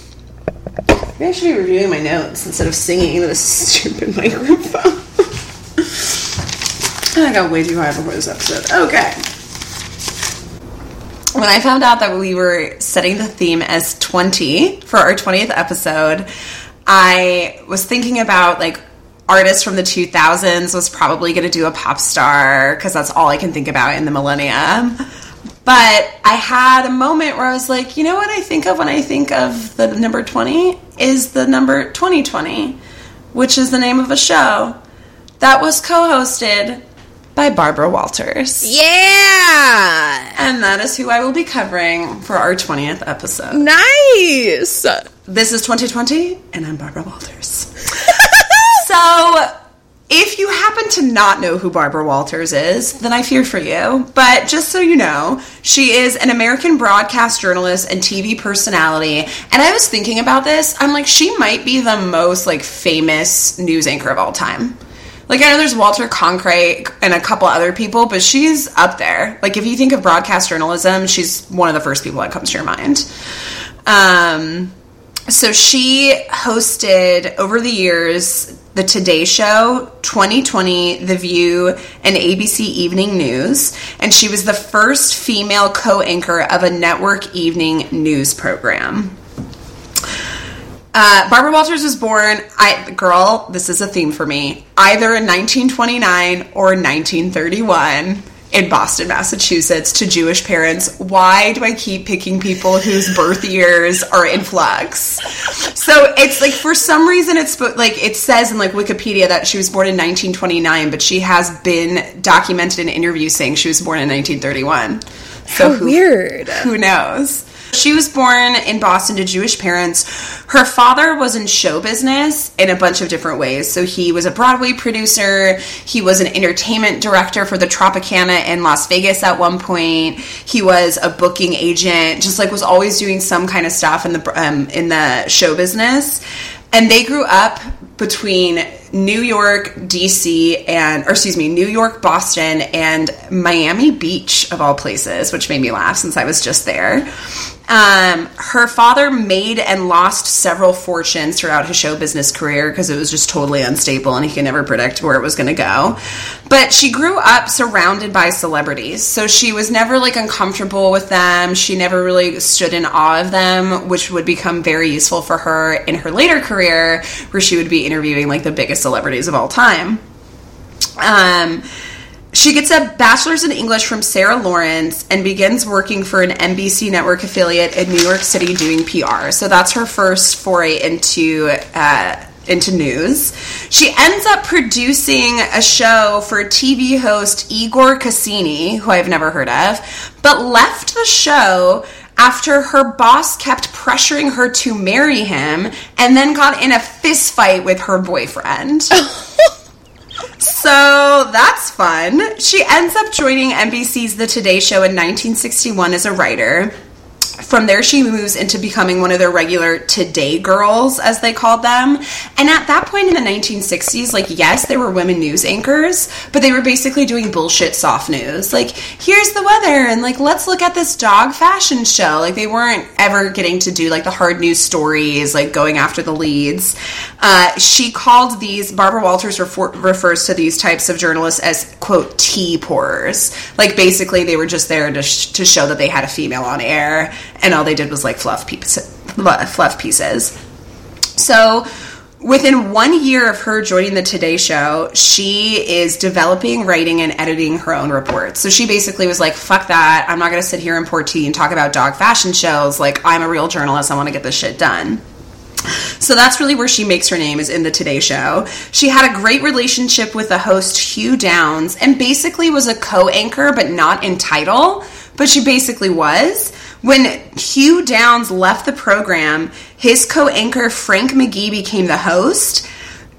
Maybe I should be reviewing my notes instead of singing into this stupid microphone. I got way too high before this episode. Okay. When I found out that we were setting the theme as 20 for our 20th episode, I was thinking about like artists from the 2000s was probably going to do a pop star because that's all I can think about in the millennium. But I had a moment where I was like, you know what I think of when I think of the number 20 is the number 2020, which is the name of a show that was co hosted by Barbara Walters. Yeah. And that is who I will be covering for our 20th episode. Nice. This is 2020, and I'm Barbara Walters. so, if you happen to not know who Barbara Walters is, then I fear for you. But just so you know, she is an American broadcast journalist and TV personality. And I was thinking about this. I'm like, she might be the most like famous news anchor of all time. Like I know there's Walter Cronkite and a couple other people, but she's up there. Like if you think of broadcast journalism, she's one of the first people that comes to your mind. Um, so she hosted over the years the Today Show, 2020, The View, and ABC Evening News, and she was the first female co-anchor of a network evening news program. Uh, Barbara Walters was born, I girl, this is a theme for me, either in 1929 or 1931 in Boston, Massachusetts, to Jewish parents. Why do I keep picking people whose birth years are in flux? So it's like for some reason it's like it says in like Wikipedia that she was born in 1929, but she has been documented in interviews saying she was born in 1931. So How weird. who knows? She was born in Boston to Jewish parents. Her father was in show business in a bunch of different ways. So he was a Broadway producer, he was an entertainment director for the Tropicana in Las Vegas at one point. He was a booking agent, just like was always doing some kind of stuff in the um, in the show business. And they grew up between New York, DC, and, or excuse me, New York, Boston, and Miami Beach, of all places, which made me laugh since I was just there. Um, her father made and lost several fortunes throughout his show business career because it was just totally unstable and he could never predict where it was going to go. But she grew up surrounded by celebrities, so she was never like uncomfortable with them. She never really stood in awe of them, which would become very useful for her in her later career, where she would be interviewing like the biggest celebrities of all time. Um, she gets a bachelor's in English from Sarah Lawrence and begins working for an NBC network affiliate in New York City doing PR. So that's her first foray into uh, into news. She ends up producing a show for TV host Igor Cassini, who I've never heard of, but left the show after her boss kept pressuring her to marry him and then got in a fist fight with her boyfriend. So that's fun. She ends up joining NBC's The Today Show in 1961 as a writer. From there, she moves into becoming one of their regular Today girls, as they called them. And at that point in the 1960s, like, yes, there were women news anchors, but they were basically doing bullshit soft news. Like, here's the weather, and like, let's look at this dog fashion show. Like, they weren't ever getting to do like the hard news stories, like going after the leads. Uh, she called these, Barbara Walters refer, refers to these types of journalists as, quote, tea pourers. Like, basically, they were just there to, sh- to show that they had a female on air, and all they did was like fluff pieces. Fluff pieces. So, within one year of her joining the Today Show, she is developing, writing, and editing her own reports. So she basically was like, fuck that. I'm not going to sit here and pour tea and talk about dog fashion shows. Like, I'm a real journalist. I want to get this shit done. So that's really where she makes her name is in the Today Show. She had a great relationship with the host Hugh Downs and basically was a co-anchor but not in title, but she basically was. When Hugh Downs left the program, his co-anchor Frank McGee became the host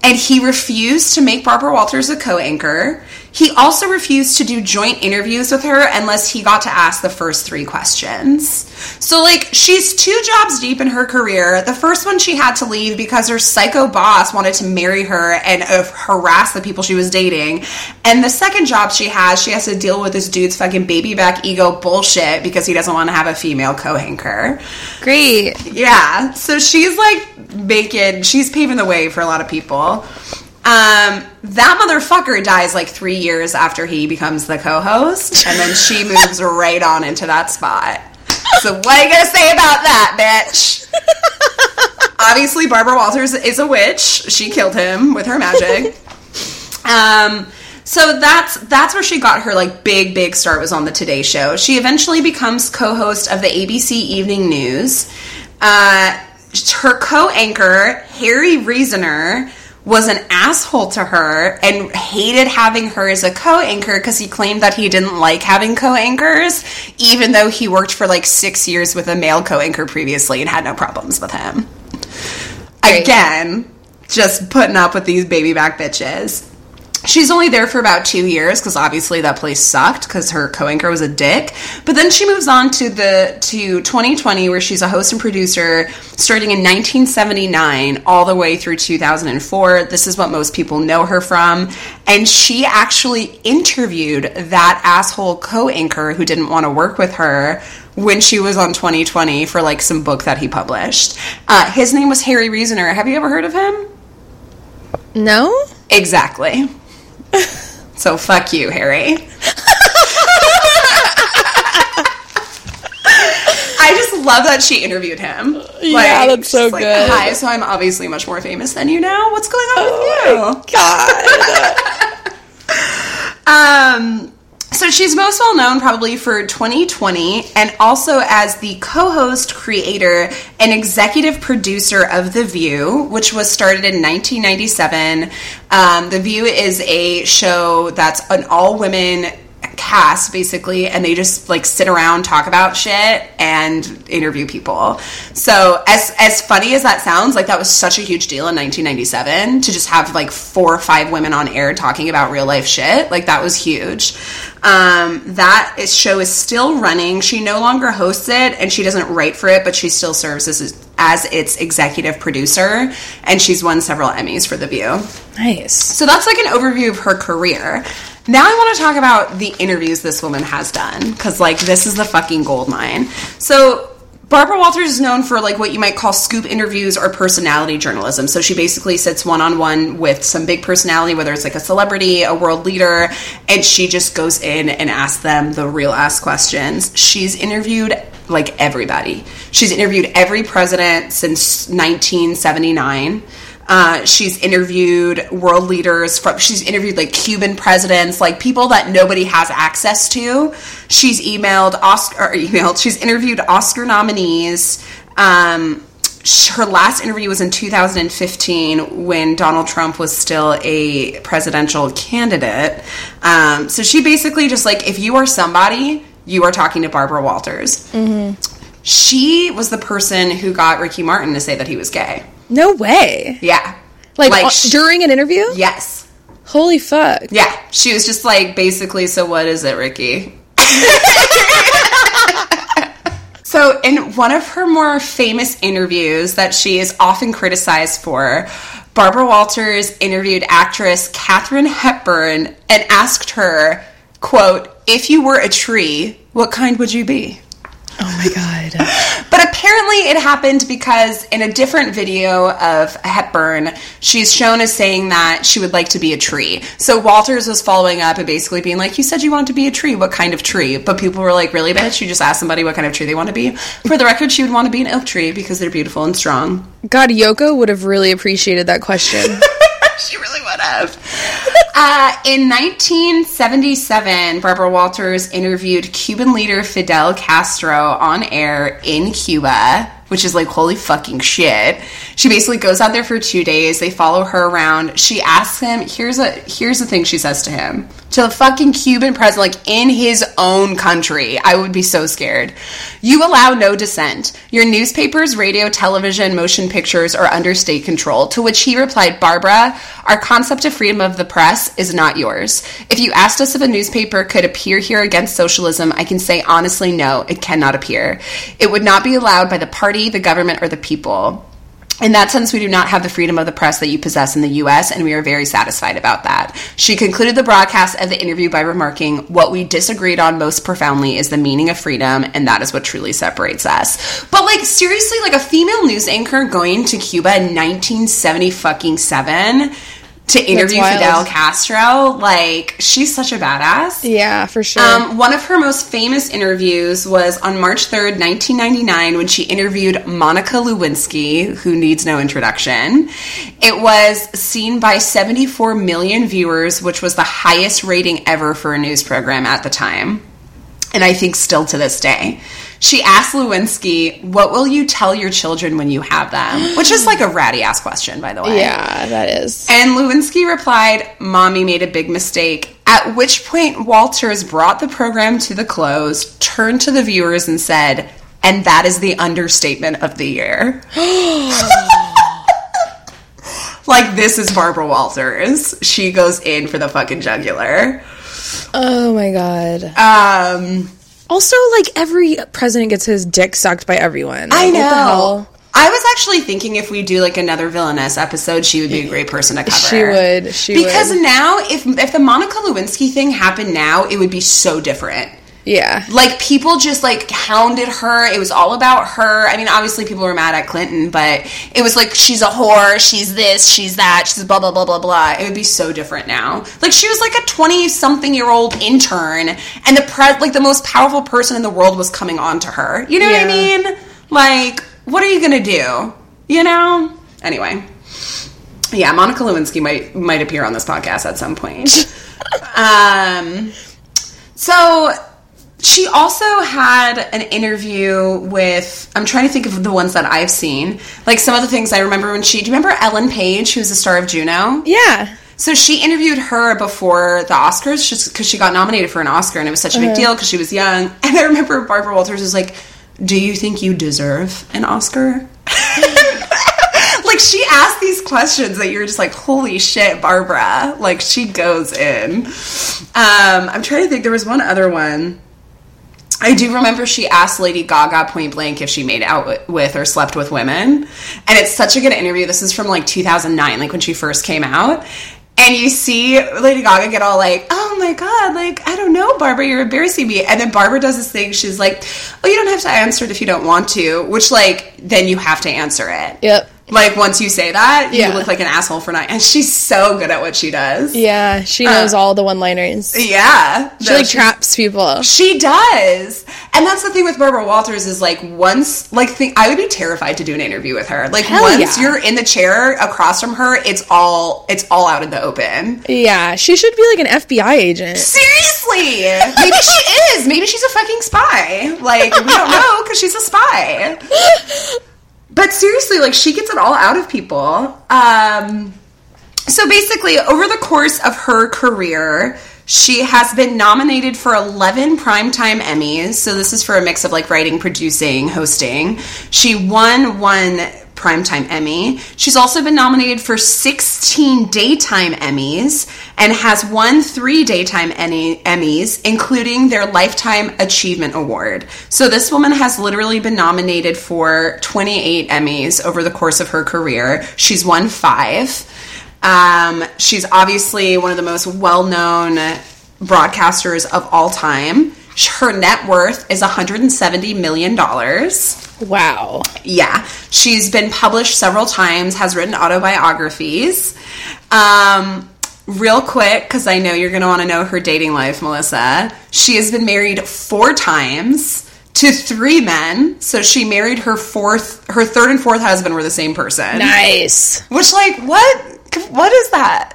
and he refused to make Barbara Walters a co-anchor. He also refused to do joint interviews with her unless he got to ask the first three questions. So, like, she's two jobs deep in her career. The first one she had to leave because her psycho boss wanted to marry her and uh, harass the people she was dating. And the second job she has, she has to deal with this dude's fucking baby back ego bullshit because he doesn't want to have a female co-anchor. Great. Yeah. So she's like making, she's paving the way for a lot of people. Um, that motherfucker dies like three years after he becomes the co-host, and then she moves right on into that spot. So what are you gonna say about that, bitch? Obviously, Barbara Walters is a witch. She killed him with her magic. Um, so that's that's where she got her like big big start was on the Today Show. She eventually becomes co-host of the ABC Evening News. Uh, her co-anchor Harry Reasoner was an asshole to her and hated having her as a co-anchor because he claimed that he didn't like having co-anchors, even though he worked for like six years with a male co-anchor previously and had no problems with him. Again, just putting up with these baby back bitches. She's only there for about two years because obviously that place sucked because her co-anchor was a dick. But then she moves on to the to 2020 where she's a host and producer starting in 1979 all the way through 2004. This is what most people know her from, and she actually interviewed that asshole co-anchor who didn't want to work with her when she was on 2020 for like some book that he published. Uh, his name was Harry Reasoner. Have you ever heard of him? No? Exactly. So fuck you, Harry. I just love that she interviewed him. Yeah, that's so like, good. Hi, so I'm obviously much more famous than you now. What's going on Oh with you? God. Um, so she's most well known probably for 2020 and also as the co-host, creator, and executive producer of The View, which was started in 1997. Um, the View is a show that's an all-women cast basically and they just like sit around talk about shit and interview people. So as as funny as that sounds like that was such a huge deal in 1997 to just have like four or five women on air talking about real life shit. Like that was huge um, that is, show is still running she no longer hosts it and she doesn't write for it but she still serves as as its executive producer and she's won several emmys for the view Nice. so that's like an overview of her career. Now I want to talk about the interviews this woman has done because like this is the fucking gold mine. So Barbara Walters is known for like what you might call scoop interviews or personality journalism. So she basically sits one on one with some big personality, whether it's like a celebrity, a world leader, and she just goes in and asks them the real ass questions. She's interviewed like everybody. She's interviewed every president since 1979. Uh, she's interviewed world leaders from she's interviewed like cuban presidents like people that nobody has access to. She's emailed oscar or emailed she's interviewed oscar nominees. Um, her last interview was in 2015 when donald trump was still a presidential candidate. Um, so she basically just like if you are somebody you are talking to barbara walters. She was the person who got ricky martin to say that he was gay No way. yeah. Like, uh, sh- during an interview? Yes. Holy fuck. Yeah. She was just like, basically, so what is it, Ricky? so So, in one of her more famous interviews that she is often criticized for, Barbara Walters interviewed actress Katharine Hepburn and asked her, quote, if you were a tree, what kind would you be? Oh my god. But apparently it happened because in a different video of Hepburn, she's shown as saying that she would like to be a tree. So Walters was following up and basically being like, You said you wanted to be a tree. What kind of tree? But people were like, Really, bitch? You just asked somebody what kind of tree they want to be. For the record, she would want to be an oak tree because they're beautiful and strong. God, Yoko would have really appreciated that question. she really would have. Uh, in 1977, Barbara Walters interviewed Cuban leader Fidel Castro on air in Cuba, which is like holy fucking shit. She basically goes out there for two days. They follow her around. She asks him. Here's a here's the thing she says to him to the fucking Cuban president, like in his own country. I would be so scared. You allow no dissent. Your newspapers, radio, television, motion pictures are under state control. To which he replied, Barbara, our concept of freedom of the press is not yours. If you asked us if a newspaper could appear here against socialism, I can say honestly, no, it cannot appear. It would not be allowed by the party, the government, or the people. In that sense, we do not have the freedom of the press that you possess in the US, and we are very satisfied about that. She concluded the broadcast of the interview by remarking, What we disagreed on most profoundly is the meaning of freedom, and that is what truly separates us. But, like, seriously, like a female news anchor going to Cuba in 1970 fucking seven to interview. Fidel Castro, like, she's such a badass. yeah, for sure. Um, one of her most famous interviews was on March 3rd, 1999, when she interviewed Monica Lewinsky, who needs no introduction. It was seen by 74 million viewers, which was the highest rating ever for a news program at the time. And I think still to this day. She asked Lewinsky, What will you tell your children when you have them? Which is like a ratty ass question, by the way. yeah, that is. And Lewinsky replied, Mommy made a big mistake. At which point, Walters brought the program to the close, turned to the viewers, and said, And that is the understatement of the year. like, this is Barbara Walters. She goes in for the fucking jugular. Oh my god. Um, Also, like every president gets his dick sucked by everyone. I know. What the hell? I was actually thinking if we do like another villainess episode, she would be a great person to cover. She would. She because would. now, if if the Monica Lewinsky thing happened now, it would be so different. Yeah. Like people just like hounded her. It was all about her. I mean, obviously people were mad at Clinton, but it was like she's a whore, she's this, she's that, she's blah blah blah blah blah. It would be so different now. Like she was like a twenty something year old intern, and the pre- like the most powerful person in the world was coming on to her. You know what I mean? Like, what are you gonna do? You know? Anyway. Yeah, Monica Lewinsky might might appear on this podcast at some point. um, so she also had an interview with I'm trying to think of the ones that I've seen. Like some of the things I remember when she do you remember Ellen Page, who was the star of Juno? Yeah. So she interviewed her before the Oscars just because she got nominated for an Oscar and it was such a big deal because she was young. And I remember Barbara Walters was like, "Do you think you deserve an Oscar?" like she asked these questions that you're just like, "Holy shit, Barbara!" Like she goes in. Um, I'm trying to think. There was one other one. I do remember she asked Lady Gaga point blank if she made out with or slept with women. And it's such a good interview. This is from like 2009, like when she first came out. And you see Lady Gaga get all like, oh my God, like, I don't know, Barbara, you're embarrassing me. And then Barbara does this thing. She's like, oh, you don't have to answer it if you don't want to, which, like, then you have to answer it. Yep. Like, once you say that, Yeah. you look like an asshole for not. And she's so good at what she does. Yeah. She knows um, all the one-liners. Yeah. She like traps people. she does. And that's the thing with Barbara Walters is like once like think I would be terrified to do an interview with her. Like Hell once yeah. you're in the chair across from her, it's all it's all out in the open. Yeah. She should be like an FBI agent. Seriously. Maybe she is. Maybe she's a fucking spy. Like we don't know cuz she's a spy. But seriously, like she gets it all out of people. Um so basically, over the course of her career, she has been nominated for 11 primetime Emmys. So this is for a mix of like writing, producing, hosting. She won one Primetime Emmy. She's also been nominated for 16 Daytime Emmys and has won three Daytime Emmy- Emmys, including their Lifetime Achievement Award. So this woman has literally been nominated for 28 Emmys over the course of her career. She's won five. Um, she's obviously one of the most well known broadcasters of all time. Her net worth is $170 million. Wow. Yeah. She's been published several times, has written autobiographies. Um, real quick, because I know you're going to want to know her dating life, Melissa. She has been married four times to three men. So she married her fourth, her third and fourth husband were the same person. Nice. Which, like, what? What is that?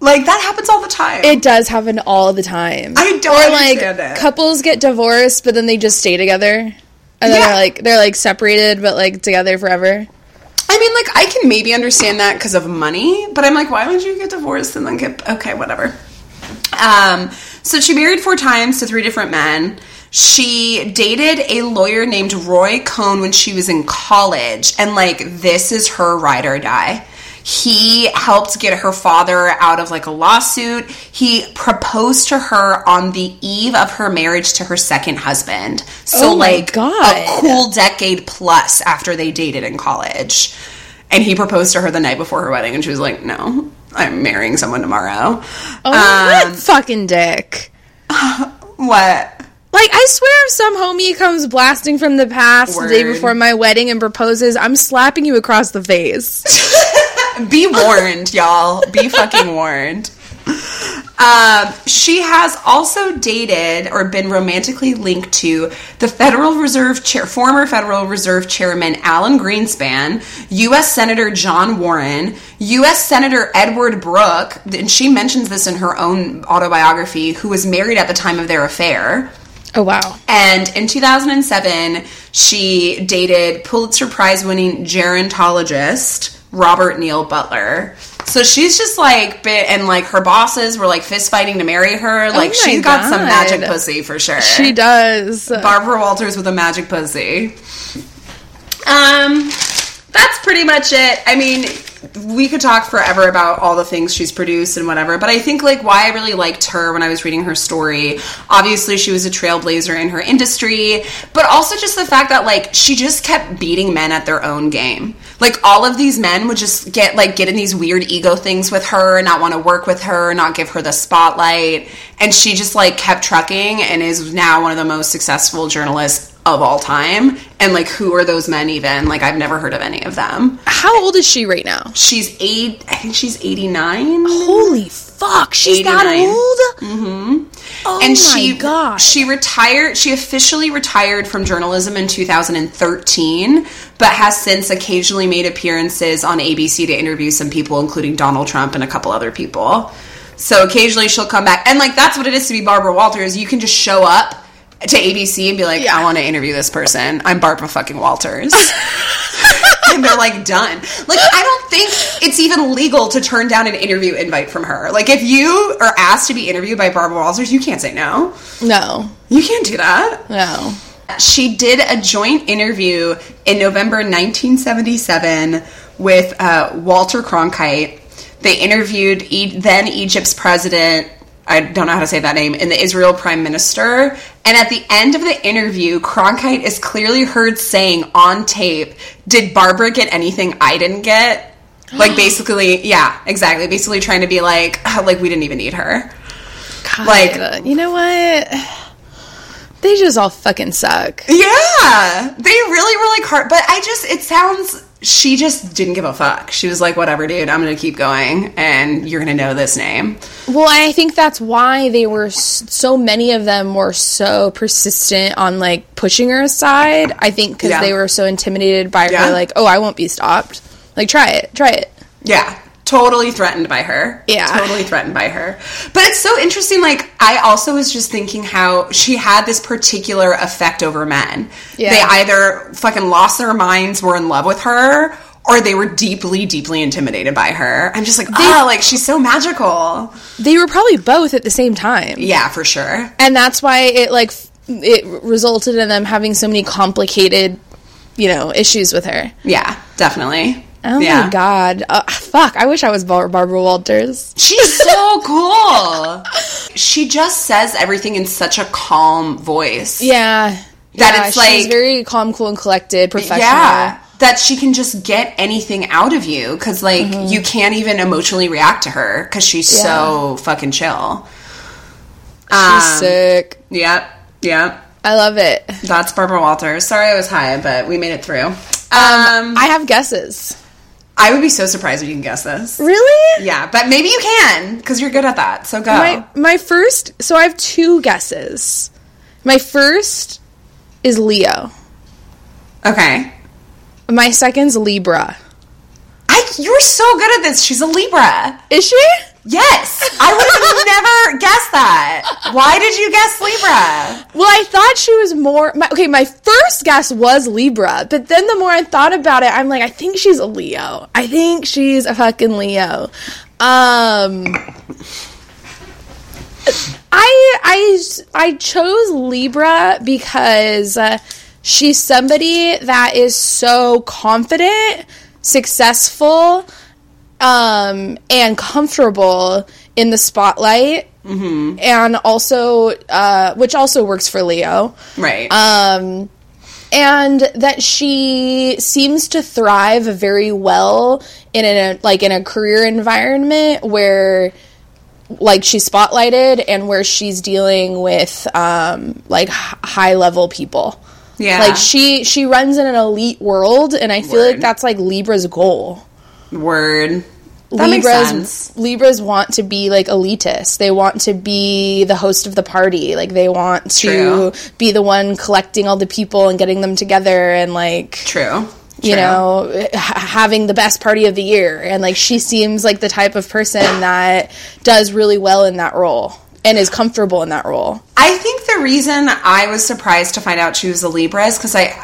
Like, that happens all the time. It does happen all the time. I don't or like it. couples get divorced, but then they just stay together, and then Yeah. they're like they're like separated, but like together forever. I mean, like, I can maybe understand that because of money, but I'm like, why would you get divorced and then get okay, whatever. Um, so she married four times to three different men. She dated a lawyer named Roy Cohn when she was in college, and like, this is her ride or die. He helped get her father out of like a lawsuit. He proposed to her on the eve of her marriage to her second husband. So Oh like God. a cool decade plus after they dated in college. And he proposed to her the night before her wedding, and she was like, "No, I'm marrying someone tomorrow." Oh, Um, what fucking dick! what? Like I swear, if some homie comes blasting from the past the day before my wedding and proposes, I'm slapping you across the face. Be warned, y'all. Be fucking warned. Um, she has also dated or been romantically linked to the Federal Reserve chair, former Federal Reserve Chairman Alan Greenspan, U.S. Senator John Warner, U.S. Senator Edward Brooke, and she mentions this in her own autobiography, who was married at the time of their affair. Oh wow! And in 2007, she dated Pulitzer Prize winning gerontologist Robert Neil Butler. So she's just like bit, and like her bosses were like fist fighting to marry her. Like my she's got some magic pussy for sure. She does. Barbara Walters with a magic pussy. Um, that's pretty much it. I mean, we could talk forever about all the things she's produced and whatever, but I think like why I really liked her when I was reading her story. Obviously, she was a trailblazer in her industry, but also just the fact that like she just kept beating men at their own game. Like all of these men would just get like get in these weird ego things with her, not want to work with her, not give her the spotlight, and she just like kept trucking and is now one of the most successful journalists of all time. And like who are those men even? Like I've never heard of any of them. How old is she right now? She's eight I think she's 89. Holy fuck! She's that 89. old. Mm-hmm. Oh and my she god! she retired she officially retired from journalism in 2013 but has since occasionally made appearances on abc to interview some people including donald trump and a couple other people so occasionally she'll come back and like that's what it is to be barbara walters you can just show up to abc and be like Yeah. i want to interview this person i'm barbara fucking walters and they're like done. Like I don't think it's even legal to turn down an interview invite from her. Like if you are asked to be interviewed by Barbara Walters, you can't say no. no, You can't do that. no. She did a joint interview in November 1977 with uh, Walter Cronkite. They interviewed e- then Egypt's president. I don't know how to say that name, and the Israel prime minister. And at the end of the interview, Cronkite is clearly heard saying on tape, Did Barbara get anything I didn't get? Like, basically, yeah, exactly. Basically, trying to be like, like, we didn't even need her. God, Like- you know what? They just all fucking suck. Yeah, they really really hard. But I just, it sounds, she just didn't give a fuck. She was like, whatever, dude, I'm going to keep going and you're going to know this name. Well, I think that's why they were so many of them were so persistent on like pushing her aside. I think because Yeah. they were so intimidated by Yeah. her, like, oh, I won't be stopped. Like, try it, try it. Yeah. Totally threatened by her. Yeah. Totally threatened by her. But it's so interesting. Like, I also was just thinking how she had this particular effect over men. Yeah. They either fucking lost their minds, were in love with her, or they were deeply, deeply intimidated by her. I'm just like, oh, like, she's so magical. They were probably both at the same time. Yeah, for sure. and that's why it like it resulted in them having so many complicated you know, issues with her. Yeah, definitely. Oh yeah. my god. Uh, fuck, I wish I was Bar- Barbara Walters. She's so cool. She just says everything in such a calm voice. Yeah. That Yeah, it's she's like- very calm, cool, and collected, professional. Yeah. That she can just get anything out of you because, like, you can't even emotionally react to her because she's so fucking chill. She's Um, sick. Yep. Yep. I love it. That's Barbara Walters. Sorry I was high, but we made it through. Um, I have guesses. I would be so surprised if you can guess this. Really? Yeah, but maybe you can because you're good at that. So go. My my first. So I have two guesses. My first is Leo. okay. My second's Libra. I, you're so good at this. She's a Libra. Is she? Yes, I would have never guessed that. Why did you guess Libra? Well, I thought she was more. My, okay, my first guess was Libra, but then the more I thought about it, I'm like, I think she's a Leo. I think she's a fucking Leo. Um, I I I chose Libra because uh, she's somebody that is so confident, successful, um, and comfortable in the spotlight. And also, uh, which also works for Leo Right. um, and that she seems to thrive very well in a like in a career environment where like she's spotlighted and where she's dealing with um, like h- high level people. yeah. Like she she runs in an elite world, and I feel Word. like that's like Libra's goal. Word. That makes Libras sense. Libras want to be like elitist. They want to be the host of the party. Like they want True. to be the one collecting all the people and getting them together and like True. you know h- having the best party of the year. And like she seems like the type of person that does really well in that role and is comfortable in that role. I think the reason I was surprised to find out she was a Libra is because I,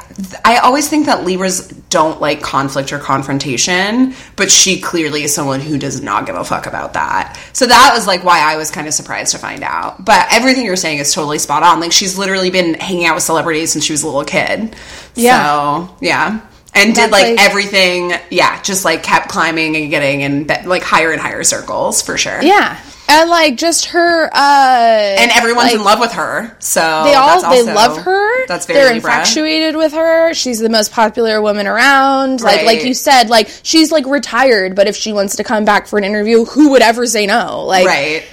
I always think that Libras don't like conflict or confrontation, but she clearly is someone who does not give a fuck about that. So that was like why I was kind of surprised to find out. But everything you're saying is totally spot on. Like she's literally been hanging out with celebrities since she was a little kid. Yeah. So yeah. And did like, like- everything, yeah, just like kept climbing and getting in like higher and higher circles for sure. Yeah. And like just her uh And everyone's like, in love with her. So they all that's they love her. That's very They're Libra. infatuated with her. She's the most popular woman around. Like like you said, like she's like retired, but if she wants to come back for an interview, who would ever say no? Like right.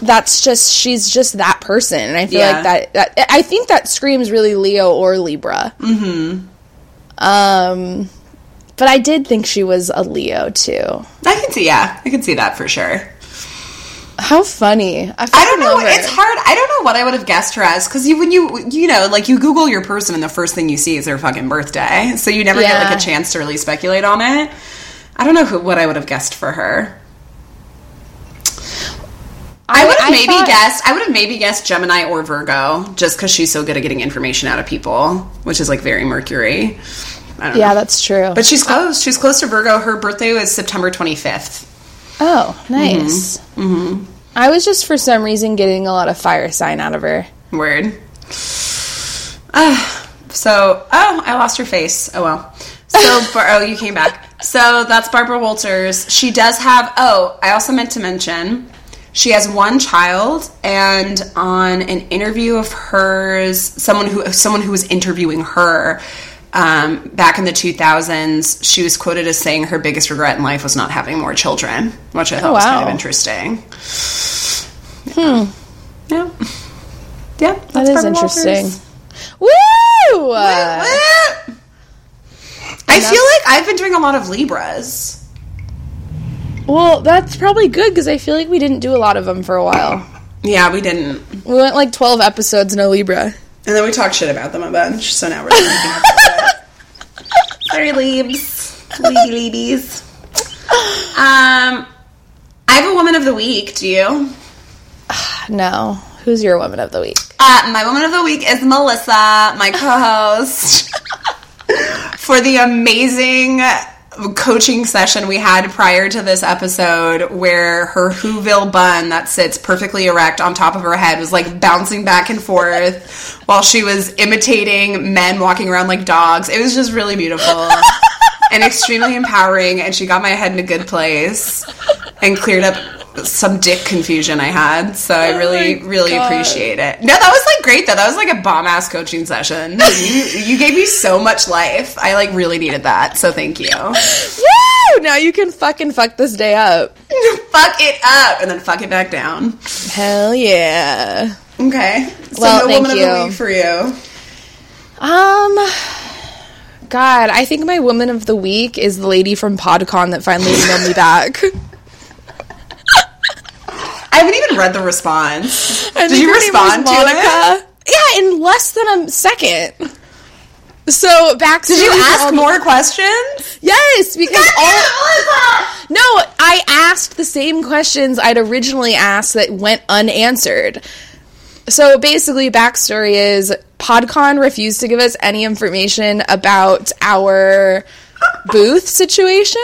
that's just she's just that person. And I feel Yeah. like that, that I think that screams really Leo or Libra. Mm-hmm. Um but I did think she was a Leo too. I can see, yeah, I can see that for sure. How funny! I, I don't know. It's hard. I don't know what I would have guessed her as because you, when you, you know, like you Google your person and the first thing you see is their fucking birthday, so you never get like a chance to really speculate on it. I don't know who, what I would have guessed for her. I would have maybe thought- guessed. I would have maybe guessed Gemini or Virgo, just because she's so good at getting information out of people, which is like very Mercury. I don't Yeah, know. that's true. But she's close. She's close to Virgo. Her birthday was September 25th. Oh, nice. Mm-hmm. I was just for some reason getting a lot of fire sign out of her. Word. Ah, so, oh, I lost your face. Oh well. So, Bar- oh, you came back. So that's Barbara Walters. She does have. Oh, I also meant to mention. She has one child, and on an interview of hers, someone who someone who was interviewing her um, back in the 2000s, she was quoted as saying her biggest regret in life was not having more children, which I thought was kind of wow. interesting. Hmm. Yeah. Yeah. That is interesting. Walters. Woo! I feel like I've been doing a lot of Libras. well, that's probably good because I feel like we didn't do a lot of them for a while. Yeah, we didn't. We went like 12 episodes, no Libra. And then we talked shit about them a bunch, so now we're making up for it. Sorry, Liebs. Leeby Leebies. Um, I have a woman of the week. Do you? No. Who's your woman of the week? Uh, my woman of the week is Melissa, my co-host, for the amazing coaching session we had prior to this episode where her Whoville bun that sits perfectly erect on top of her head was like bouncing back and forth while she was imitating men walking around like dogs. It was just really beautiful and extremely empowering. And she got my head in a good place and cleared up some dick confusion I had. So I really, really appreciate it. No, that was like great though. That was like a bomb ass coaching session. You, you gave me so much life. I like really needed that. So thank you. Woo! Now you can fucking fuck this day up. fuck it up and then fuck it back down. Hell yeah. Okay. So Well, no thank woman of the week for you. Um, God, I think my woman of the week is the lady from PodCon that finally emailed me back. I haven't even read the response. I Did you respond was to it? Monica. Yeah, in less than a second. So back. Did you ask more questions? Yes, because all. No, I asked the same questions I'd originally asked that went unanswered. So basically, backstory is PodCon refused to give us any information about our booth situation.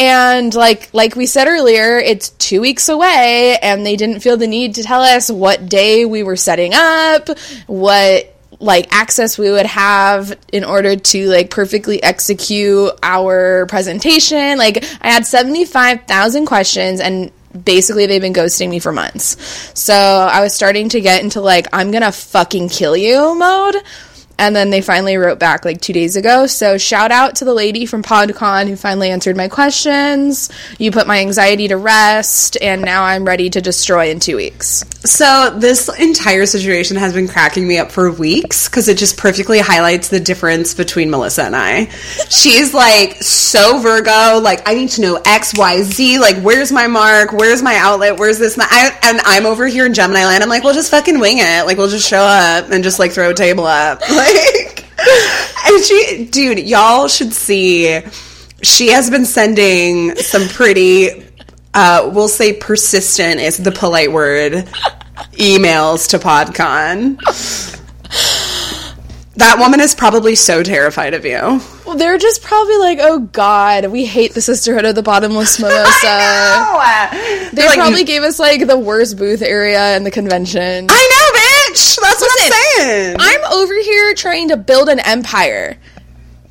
And like like we said earlier, it's two weeks away, and they didn't feel the need to tell us what day we were setting up, what like access we would have in order to like perfectly execute our presentation. Like I had 75,000 questions and basically they've been ghosting me for months. So I was starting to get into like I'm going to fucking kill you mode. And then they finally wrote back like two days ago. So shout out to the lady from PodCon who finally answered my questions. You put my anxiety to rest, and now I'm ready to destroy in two weeks. So this entire situation has been cracking me up for weeks because it just perfectly highlights the difference between Melissa and I. She's like so Virgo, like I need to know X, Y, Z. Like where's my mark? Where's my outlet? Where's this? And, I, and I'm over here in Gemini land. I'm like, we'll just fucking wing it. Like we'll just show up and just like throw a table up. Like, and she, dude, y'all should see. She has been sending some pretty uh, we'll say persistent is the polite word emails to PodCon. That woman is probably so terrified of you. Well, they're just probably like, oh god, we hate the Sisterhood of the Bottomless Mimosa. They probably gave us like the worst booth area in the convention. I know, That's what I'm saying. I'm over here trying to build an empire.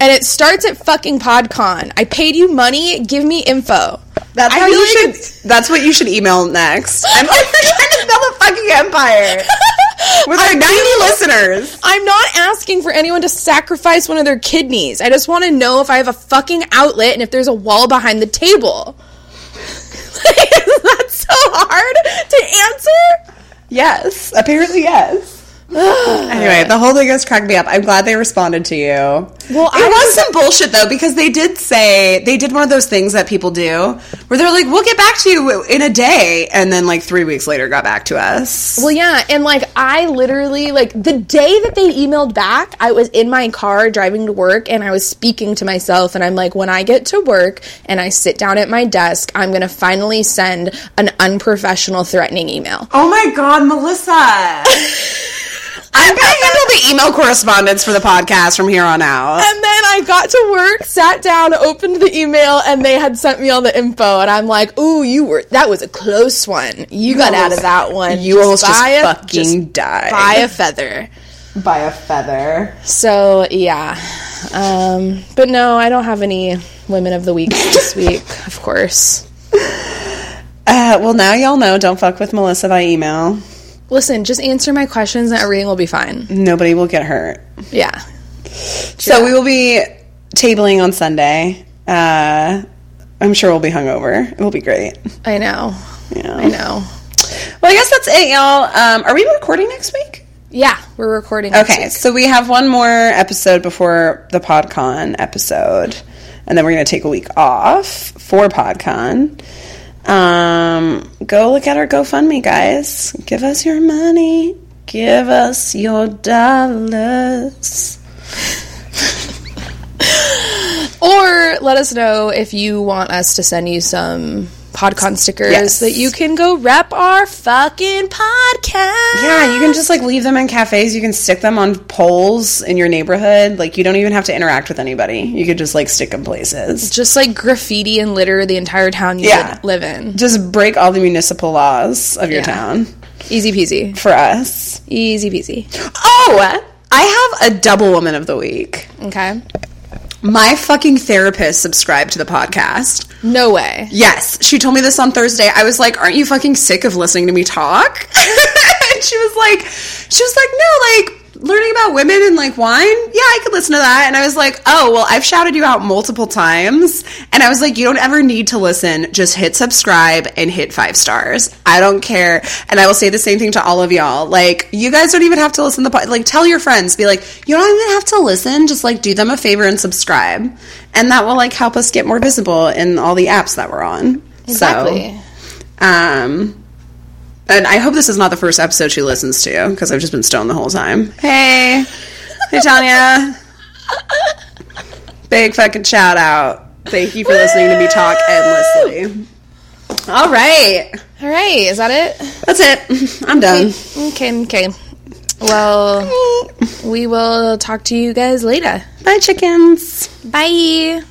And it starts at fucking PodCon. I paid you money, give me info. that's I how you should. it's- That's what you should email next. I'm trying to build a fucking empire with our 90 listeners. I'm not asking for anyone to sacrifice one of their kidneys. I just want to know if I have a fucking outlet and if there's a wall behind the table. That's so hard to answer. Yes, apparently yes. anyway, the whole thing has cracked me up. I'm glad they responded to you. Well, I it was some bullshit though because they did say they did one of those things that people do where they're like, "We'll get back to you in a day," and then like three weeks later got back to us. Well, yeah, and like I literally like the day that they emailed back, I was in my car driving to work and I was speaking to myself and I'm like when I get to work and I sit down at my desk, I'm going to finally send an unprofessional threatening email. oh my god, Melissa! I'm gonna handle the email correspondence for the podcast from here on out. And then I got to work, sat down, opened the email, and they had sent me all the info. And I'm like, "Ooh, you were that was a close one. You, got out of that one. You almost just a- fucking just died by a feather." by a feather. So yeah, um, but no, I don't have any women of the week this week. Of course. Uh, well, now y'all know. Don't fuck with Melissa by email. Listen, just answer my questions, and everything will be fine. Nobody will get hurt. Yeah. So we will be tabling on Sunday. Uh, I'm sure we'll be hungover. It will be great. I know. Yeah. I know. Well, I guess that's it, y'all. Um, are we recording next week? Yeah, we're recording. next Okay, so we have one more episode before the PodCon episode, and then we're going to take a week off for PodCon. Um, go look at our GoFundMe, guys. Give us your money. Give us your dollars. Or let us know if you want us to send you some PodCon stickers Yes. that you can go rep our fucking podcast. Yeah, you can just like leave them in cafes. You can stick them on poles in your neighborhood. Like you don't even have to interact with anybody. You could just like stick them places. Just like graffiti and litter the entire town you Yeah. live in. Just break all the municipal laws of your Yeah. town Easy peasy. for us. Easy peasy. Oh, I have a double woman of the week. Okay. My fucking therapist subscribed to the podcast. No way. Yes, she told me this on Thursday. I was like, "Aren't you fucking sick of listening to me talk?" and she was like, "She was like, no, like learning about women and like wine. Yeah, I could listen to that." And I was like, "Oh, well, I've shouted you out multiple times." And I was like, "You don't ever need to listen. Just hit subscribe and hit five stars. I don't care." And I will say the same thing to all of y'all. Like, you guys don't even have to listen to the. Like, tell your friends. Be like, you don't even have to listen. Just like do them a favor and subscribe, and that will like help us get more visible in all the apps that we're on. Exactly. So, um, and I hope this is not the first episode she listens to because I've just been stoned the whole time. Hey, hey Tanya, big fucking shout out. Thank you for listening to me talk endlessly. All right, All right. Is that it? that's it. I'm done. Okay. Okay. Well, mm. we will talk to you guys later. Bye, chickens. Bye.